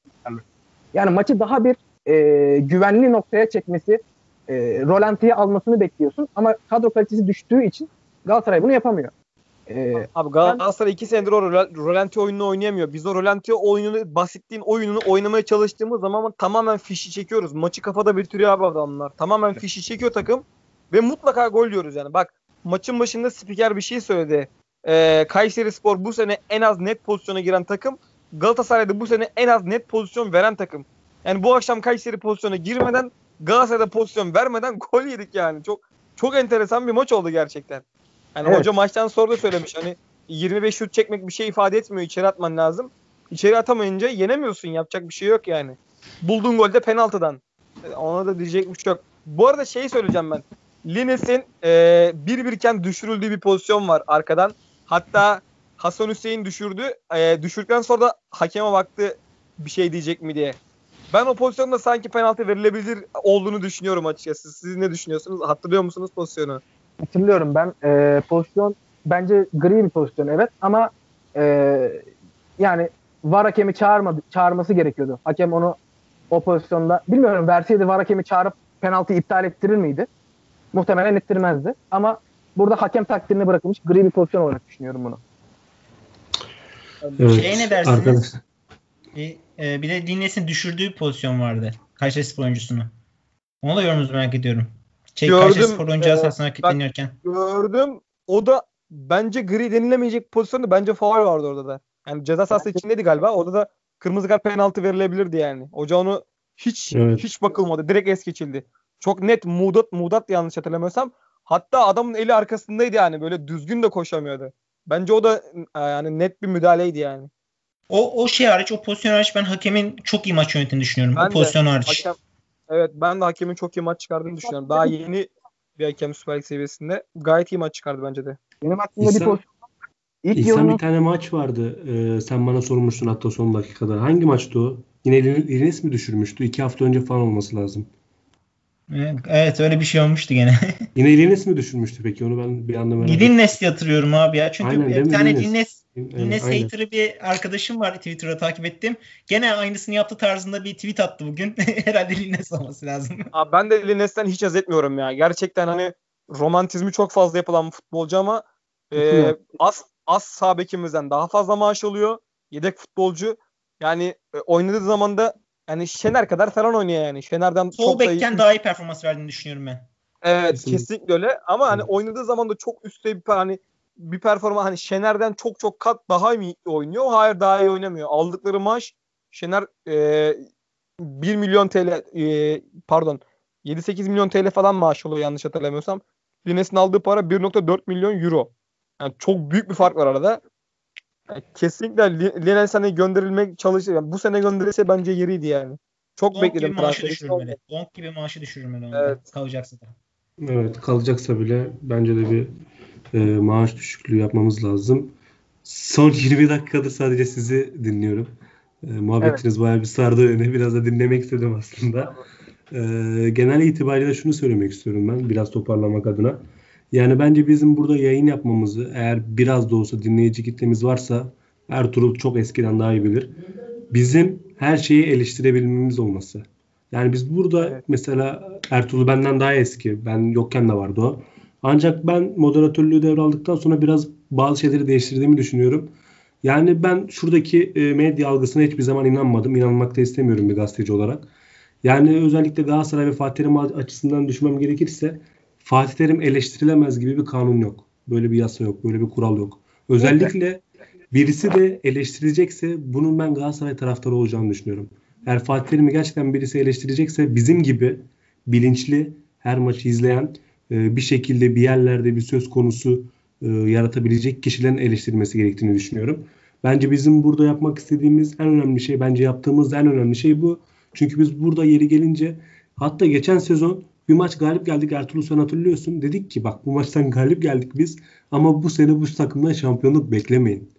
yani maçı daha bir e, güvenli noktaya çekmesi, e, rolantiye almasını bekliyorsun. Ama kadro kalitesi düştüğü için Galatasaray bunu yapamıyor. E, Abi Galatasaray 2 senedir o rola- rolanti oyununu oynayamıyor. Biz o rolanti oyununu bahsettiğin oyununu oynamaya çalıştığımız zaman tamamen fişi çekiyoruz. Maçı kafada bitiriyor abi adamlar. Tamamen fişi çekiyor takım ve mutlaka gol yiyoruz yani. Bak maçın başında spiker bir şey söyledi. Ee, Kayseri Spor bu sene en az net pozisyona giren takım. Galatasaray'da bu sene en az net pozisyon veren takım. Yani bu akşam Kayseri pozisyona girmeden Galatasaray'da pozisyon vermeden [LAUGHS] gol yedik yani. Çok çok enteresan bir maç oldu gerçekten. Yani Evet. hoca maçtan sonra da söylemiş hani 25 şut çekmek bir şey ifade etmiyor. İçeri atman lazım. İçeri atamayınca yenemiyorsun. Yapacak bir şey yok yani. Bulduğun golde penaltıdan. E, Ona da diyecek bir şey yok. Bu arada şeyi söyleyeceğim ben. Lines'in e, bir birken düşürüldüğü bir pozisyon var arkadan. Hatta Hasan Hüseyin düşürdü. E, düşürdükten sonra da hakeme baktı bir şey diyecek mi diye. Ben o pozisyonda sanki penaltı verilebilir olduğunu düşünüyorum açıkçası. Siz ne düşünüyorsunuz? Hatırlıyor musunuz pozisyonu? Hatırlıyorum ben. E, pozisyon bence gri bir pozisyon evet ama e, yani var hakemi çağırmadı, çağırması gerekiyordu. Hakem onu o pozisyonda bilmiyorum verseydi var hakemi çağırıp penaltıyı iptal ettirir miydi? Muhtemelen ettirmezdi. Ama burada hakem takdirini bırakılmış gri bir pozisyon olarak düşünüyorum bunu. Evet. Şeye ne dersiniz? Bir, e, bir de Dinles'in düşürdüğü pozisyon vardı. Kayseri Spor oyuncusunu. Onu da yorumunuzu merak ediyorum. Şey, Gördüm, Kayseri Spor oyuncu e, bak- hareketleniyorken. Gördüm. O da bence gri denilemeyecek pozisyonda bence faul vardı orada da. Yani ceza sahası içindeydi galiba. Orada da kırmızı kart penaltı verilebilirdi yani. Hoca onu hiç Evet. hiç bakılmadı. Direkt es geçildi. Çok net Mudat Mudat yanlış hatırlamıyorsam. Hatta adamın eli arkasındaydı yani. Böyle düzgün de koşamıyordu. Bence o da e, yani net bir müdahaleydi yani. O, o şey hariç, o pozisyon hariç ben hakemin çok iyi maç yönettiğini düşünüyorum. Ben o de. pozisyon hariç. Hakem, evet ben de hakemin çok iyi maç çıkardığını düşünüyorum. Daha yeni bir hakem Süper Lig seviyesinde. Gayet iyi maç çıkardı bence de. Benim aklımda bir pozisyon. İlk İhsan yılının bir tane maç vardı. Ee, sen bana sormuştun hatta son dakikada. Hangi maçtı o? Yine Lin- Lines mi düşürmüştü? İki hafta önce falan olması lazım. Evet, öyle bir şey olmuştu gene. [LAUGHS] Yine Lines mi düşürmüştü peki? Onu ben bir anda merak ettim. Dinles diye hatırlıyorum abi ya. Çünkü Aynen, bir mi? tane Evet, Dinles aynen. hater'ı bir arkadaşım var Twitter'da takip ettim. Gene aynısını yaptı tarzında bir tweet attı bugün. [LAUGHS] Herhalde Dinles olması lazım. [LAUGHS] Abi ben de Lines'ten hiç haz etmiyorum ya. Gerçekten hani romantizmi çok fazla yapılan bir futbolcu ama e, az az sağ bekimizden daha fazla maaş alıyor. Yedek futbolcu. Yani e, oynadığı zaman da yani Şener kadar falan oynuyor yani. Şener'den Sol çok da iyi. bekken daha iyi performans verdiğini düşünüyorum ben. Evet Kesinlikle. kesinlikle öyle. Ama hani Evet. oynadığı zaman da çok üstte bir hani bir performans hani Şener'den çok çok kat daha iyi oynuyor. Hayır daha iyi oynamıyor. Aldıkları maaş Şener e, 1 milyon TL e, pardon 7-8 milyon TL falan maaş alıyor yanlış hatırlamıyorsam. Lines'in aldığı para 1.4 milyon euro. Yani çok büyük bir fark var arada. Kesinlikle Li- Lines hani gönderilmek çalışıyor. Yani bu sene gönderilse bence yeriydi yani. Çok Donk gibi bekledim maaşı transferi. düşürmeli. Donk gibi maaşı düşürmeli. onda. Evet. Kalacaksa da. Evet kalacaksa bile bence de bir e, maaş düşüklüğü yapmamız lazım. Son [LAUGHS] 20 dakikadır sadece sizi dinliyorum. E, muhabbetiniz bayağı bir sardı beni. Biraz da dinlemek istedim aslında. E, genel itibariyle şunu söylemek istiyorum ben biraz toparlamak adına. Yani bence bizim burada yayın yapmamızı eğer biraz da olsa dinleyici kitlemiz varsa Ertuğrul çok eskiden daha iyi bilir. Bizim her şeyi eleştirebilmemiz olması. Yani biz burada Evet. mesela Ertuğrul benden daha eski. Ben yokken de vardı o. Ancak ben moderatörlüğü devraldıktan sonra biraz bazı şeyleri değiştirdiğimi düşünüyorum. Yani ben şuradaki e, medya algısına hiçbir zaman inanmadım. İnanmak da istemiyorum bir gazeteci olarak. Yani özellikle Galatasaray ve Fatih Terim açısından düşünmem gerekirse Fatih Terim eleştirilemez gibi bir kanun yok. Böyle bir yasa yok. Böyle bir kural yok. Özellikle birisi de eleştirecekse bunun ben Galatasaray taraftarı olacağını düşünüyorum. Eğer Fatih Terim'i gerçekten birisi eleştirecekse bizim gibi bilinçli her maçı izleyen e, bir şekilde bir yerlerde bir söz konusu e, yaratabilecek kişilerin eleştirilmesi gerektiğini düşünüyorum. Bence bizim burada yapmak istediğimiz en önemli şey, bence yaptığımız en önemli şey bu. Çünkü biz burada yeri gelince hatta geçen sezon bir maç galip geldik Ertuğrul sen hatırlıyorsun. Dedik ki bak bu maçtan galip geldik biz ama bu sene bu takımdan şampiyonluk beklemeyin.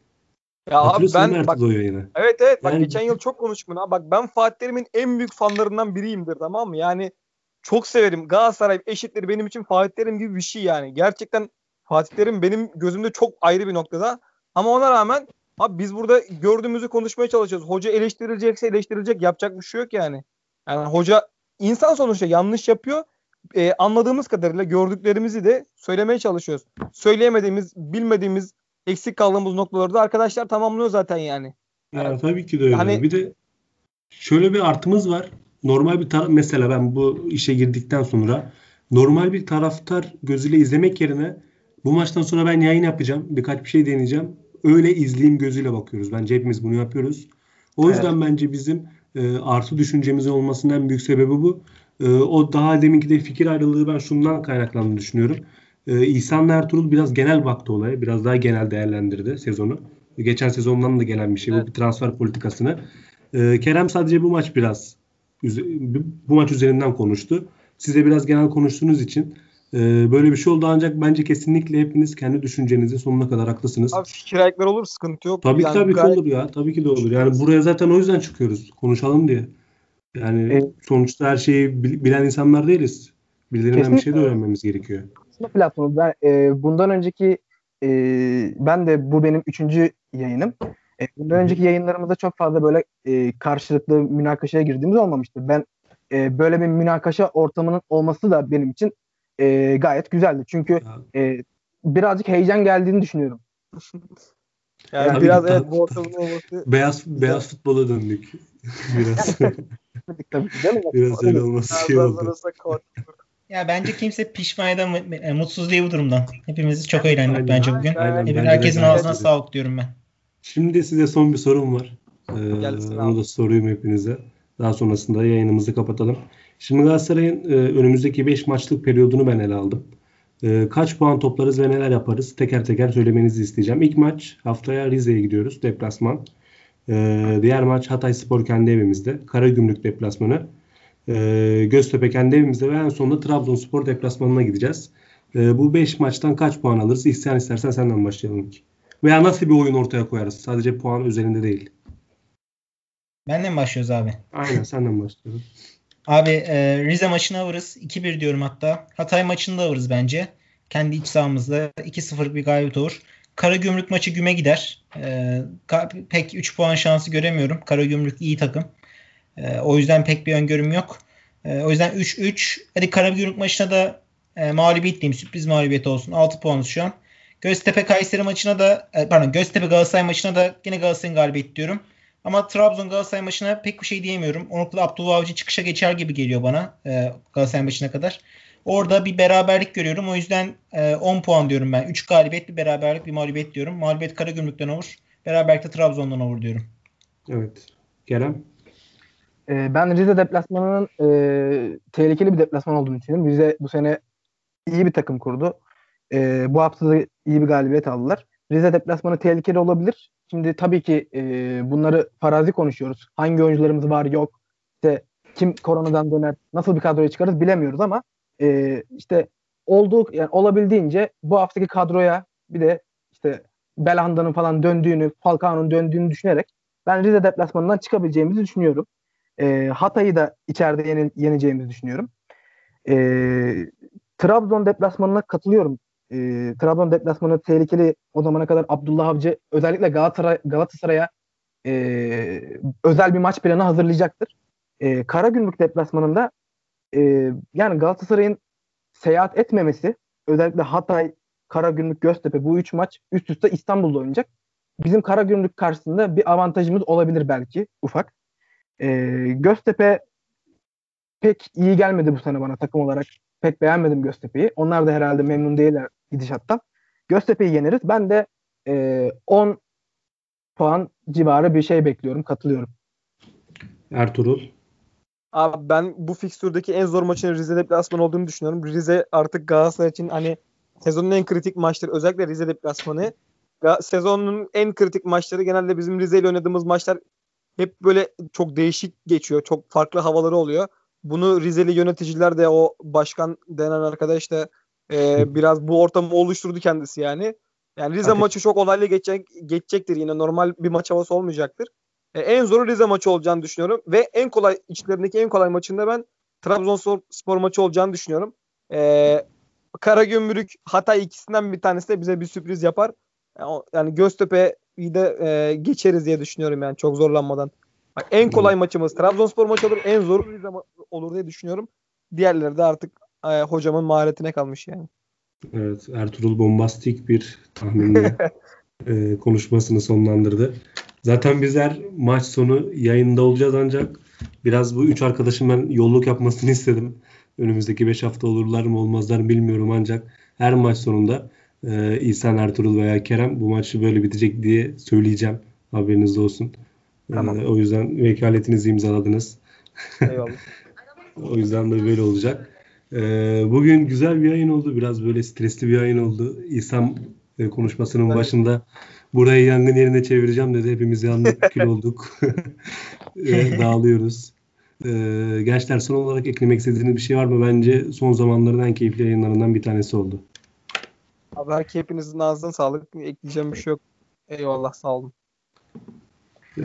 Ya abi ben bak yayını? Evet evet bak Yani- geçen yıl çok konuştuk bunu. Bak ben Fatih Terim'in en büyük fanlarından biriyimdir tamam mı? Yani çok severim. Galatasaray eşitleri benim için Fatih Terim gibi bir şey yani. Gerçekten Fatih Terim benim gözümde çok ayrı bir noktada. Ama ona rağmen abi biz burada gördüğümüzü konuşmaya çalışıyoruz. Hoca eleştirilecekse eleştirilecek. Yapacak bir şey yok yani. Yani hoca insan sonuçta yanlış yapıyor. Ee, anladığımız kadarıyla gördüklerimizi de söylemeye çalışıyoruz. Söyleyemediğimiz, bilmediğimiz, eksik kaldığımız noktaları da arkadaşlar tamamlıyor zaten yani. Ya tabii ki de öyle. Hani- Bir de şöyle bir artımız var. Normal bir tar- mesela ben bu işe girdikten sonra normal bir taraftar gözüyle izlemek yerine bu maçtan sonra ben yayın yapacağım. Birkaç bir şey deneyeceğim. Öyle izleyeyim gözüyle bakıyoruz. Bence hepimiz bunu yapıyoruz. O yüzden bence bizim e, artı düşüncemizin olmasının en büyük sebebi bu. E, o daha deminki de fikir ayrılığı ben şundan kaynaklandığını düşünüyorum. E, İhsan Ertuğrul biraz genel baktı olaya. Biraz daha genel değerlendirdi sezonu. Geçen sezondan da gelen bir şey. Evet. Bu bir transfer politikasını. E, Kerem sadece bu maç biraz bu maç üzerinden konuştu. Size biraz genel konuştuğunuz için e, böyle bir şey oldu ancak bence kesinlikle hepiniz kendi düşüncenizi sonuna kadar haklısınız. Abi fikir aykları olur sıkıntı yok. Tabii ki Yani tabii ki gayet- olur ya. Tabii ki de olur. Yani buraya zaten o yüzden çıkıyoruz. Konuşalım diye. Yani Evet. sonuçta her şeyi bil- bilen insanlar değiliz. Birilerinden bir şey de Kesinlikle. öğrenmemiz gerekiyor. Aslında platformu ben e, bundan önceki e, ben de bu benim üçüncü yayınım. E, bundan önceki yayınlarımızda çok fazla böyle e, karşılıklı münakaşaya girdiğimiz olmamıştı. Ben e, böyle bir münakaşa ortamının olması da benim için e, gayet güzeldi. Çünkü e, birazcık heyecan geldiğini düşünüyorum. [LAUGHS] Yani Tabii biraz evet bu ortamın olması beyaz beyaz futbola döndük. [LAUGHS] biraz Tabii biraz öyle olması şey biraz oldu. Ya bence kimse pişman da e, mutsuz değil bu durumdan. Hepimiz çok eğlendik Aynen. bence bugün. Aynen, Hepin- de herkesin gayet ağzına sağlık diyorum ben. Şimdi size son bir sorum var. Ee, Gelsin onu abi. da sorayım hepinize. Daha sonrasında yayınımızı kapatalım. Şimdi Galatasaray'ın e, önümüzdeki 5 maçlık periyodunu ben ele aldım. E, kaç puan toplarız ve neler yaparız? Teker teker söylemenizi isteyeceğim. İlk maç haftaya Rize'ye gidiyoruz. Deplasman. E, diğer maç Hatay Spor kendi evimizde. Karagümrük deplasmanı. E, Göztepe kendi evimizde ve en sonunda Trabzonspor deplasmanına gideceğiz. E, bu 5 maçtan kaç puan alırız? İsteyen istersen senden başlayalım ilk. Veya nasıl bir oyun ortaya koyarız? Sadece puan üzerinde değil. Benden mi başlıyoruz abi? Aynen senden başlayalım. [LAUGHS] Abi e, Rize maçını alırız. 2-1 diyorum hatta. Hatay maçını da alırız bence. Kendi iç sahamızda 2-0 bir galibiyet olur. Karagümrük maçı güme gider. E, pek 3 puan şansı göremiyorum. Karagümrük iyi takım. E, o yüzden pek bir öngörüm yok. E, o yüzden 3-3. Hadi Karagümrük maçına da e, mağlubiyet diyeyim. Sürpriz mağlubiyet olsun. 6 puanız şu an. Göztepe Kayseri maçına da e, pardon Göztepe Galatasaray maçına da yine Galatasaray'ın galibiyet diyorum. Ama Trabzon Galatasaray maçına pek bir şey diyemiyorum. O noktada Abdullah Avcı çıkışa geçer gibi geliyor bana e, Galatasaray maçına kadar. Orada bir beraberlik görüyorum. O yüzden e, 10 puan diyorum ben. 3 galibiyet, bir beraberlik, bir mağlubiyet diyorum. Mağlubiyet Karagümrük'ten olur. Beraberlik de Trabzon'dan olur diyorum. Evet. Kerem? E, ben Rize deplasmanının e, tehlikeli bir deplasman olduğunu düşünüyorum. Rize bu sene iyi bir takım kurdu. E, bu hafta da iyi bir galibiyet aldılar. Rize deplasmanı tehlikeli olabilir. Şimdi tabii ki e, bunları farazi konuşuyoruz. Hangi oyuncularımız var yok. İşte kim koronadan döner, nasıl bir kadroya çıkarız bilemiyoruz ama e, işte olduğu yani olabildiğince bu haftaki kadroya bir de işte Belhanda'nın falan döndüğünü, Falcao'nun döndüğünü düşünerek ben Rize deplasmanından çıkabileceğimizi düşünüyorum. E, Hatay'ı da içeride yeni, yeneceğimizi düşünüyorum. E, Trabzon deplasmanına katılıyorum. E, Trabzon deplasmanı tehlikeli. O zamana kadar Abdullah Avcı özellikle Galatasaray, Galatasaray'a e, özel bir maç planı hazırlayacaktır. E, Karagümrük deplasmanında e, yani Galatasaray'ın seyahat etmemesi özellikle Hatay, Karagümrük, Göztepe bu üç maç üst üste İstanbul'da oynayacak. Bizim Karagümrük karşısında bir avantajımız olabilir belki ufak. E, Göztepe pek iyi gelmedi bu sene bana takım olarak. Pek beğenmedim Göztepe'yi. Onlar da herhalde memnun değiller gidişattan. Göztepe'yi yeneriz. Ben de e, 10 puan civarı bir şey bekliyorum. Katılıyorum. Ertuğrul? Abi ben bu fikstürdeki en zor maçın Rize deplasmanı olduğunu düşünüyorum. Rize artık Galatasaray için hani sezonun en kritik maçları özellikle Rize deplasmanı. Sezonun en kritik maçları genelde bizim Rize ile oynadığımız maçlar hep böyle çok değişik geçiyor. Çok farklı havaları oluyor. Bunu Rizeli yöneticiler de o başkan denen arkadaş da e, biraz bu ortamı oluşturdu kendisi yani. Yani Rize Tabii. maçı çok olaylı geçecek, geçecektir yine normal bir maç havası olmayacaktır. E, en zoru Rize maçı olacağını düşünüyorum ve en kolay içlerindeki en kolay maçında ben Trabzonspor spor maçı olacağını düşünüyorum. E, Karagümrük Hatay ikisinden bir tanesi de bize bir sürpriz yapar. Yani, o- yani Göztepe'yi de e, geçeriz diye düşünüyorum yani çok zorlanmadan. Bak, en kolay maçımız Trabzonspor maçı olur. En zoru Rize olur diye düşünüyorum. Diğerleri de artık e, hocamın maharetine kalmış yani. Evet. Ertuğrul bombastik bir tahminle [LAUGHS] e, konuşmasını sonlandırdı. Zaten bizler maç sonu yayında olacağız ancak biraz bu üç arkadaşım ben yolluk yapmasını [LAUGHS] istedim. Önümüzdeki 5 hafta olurlar mı olmazlar mı bilmiyorum ancak her maç sonunda e, İhsan Ertuğrul veya Kerem bu maçı böyle bitecek diye söyleyeceğim. Haberiniz olsun. E, Tamam. o yüzden vekaletinizi imzaladınız. Eyvallah. [LAUGHS] O yüzden de böyle olacak. Ee, bugün güzel bir yayın oldu. Biraz böyle stresli bir yayın oldu. İhsan e, konuşmasının Evet. başında burayı yangın yerine çevireceğim dedi. Hepimiz yandık, kül [LAUGHS] olduk. [LAUGHS] Dağılıyoruz. Ee, gençler son olarak eklemek istediğiniz bir şey var mı? Bence son zamanların en keyifli yayınlarından bir tanesi oldu. Abi belki hepinizin ağzına sağlık. Ekleyeceğim bir şey yok. Eyvallah sağ olun. Ee,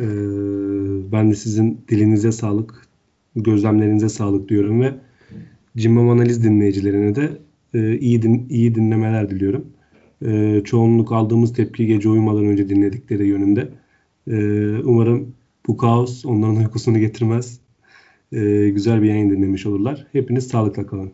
ben de sizin dilinize sağlık, gözlemlerinize sağlık diyorum ve Cimbom Analiz dinleyicilerine de e, iyi din, iyi dinlemeler diliyorum. E, çoğunluk aldığımız tepki gece uyumadan önce dinledikleri yönünde. E, umarım bu kaos onların uykusunu getirmez. E, güzel bir yayın dinlemiş olurlar. Hepiniz sağlıkla kalın.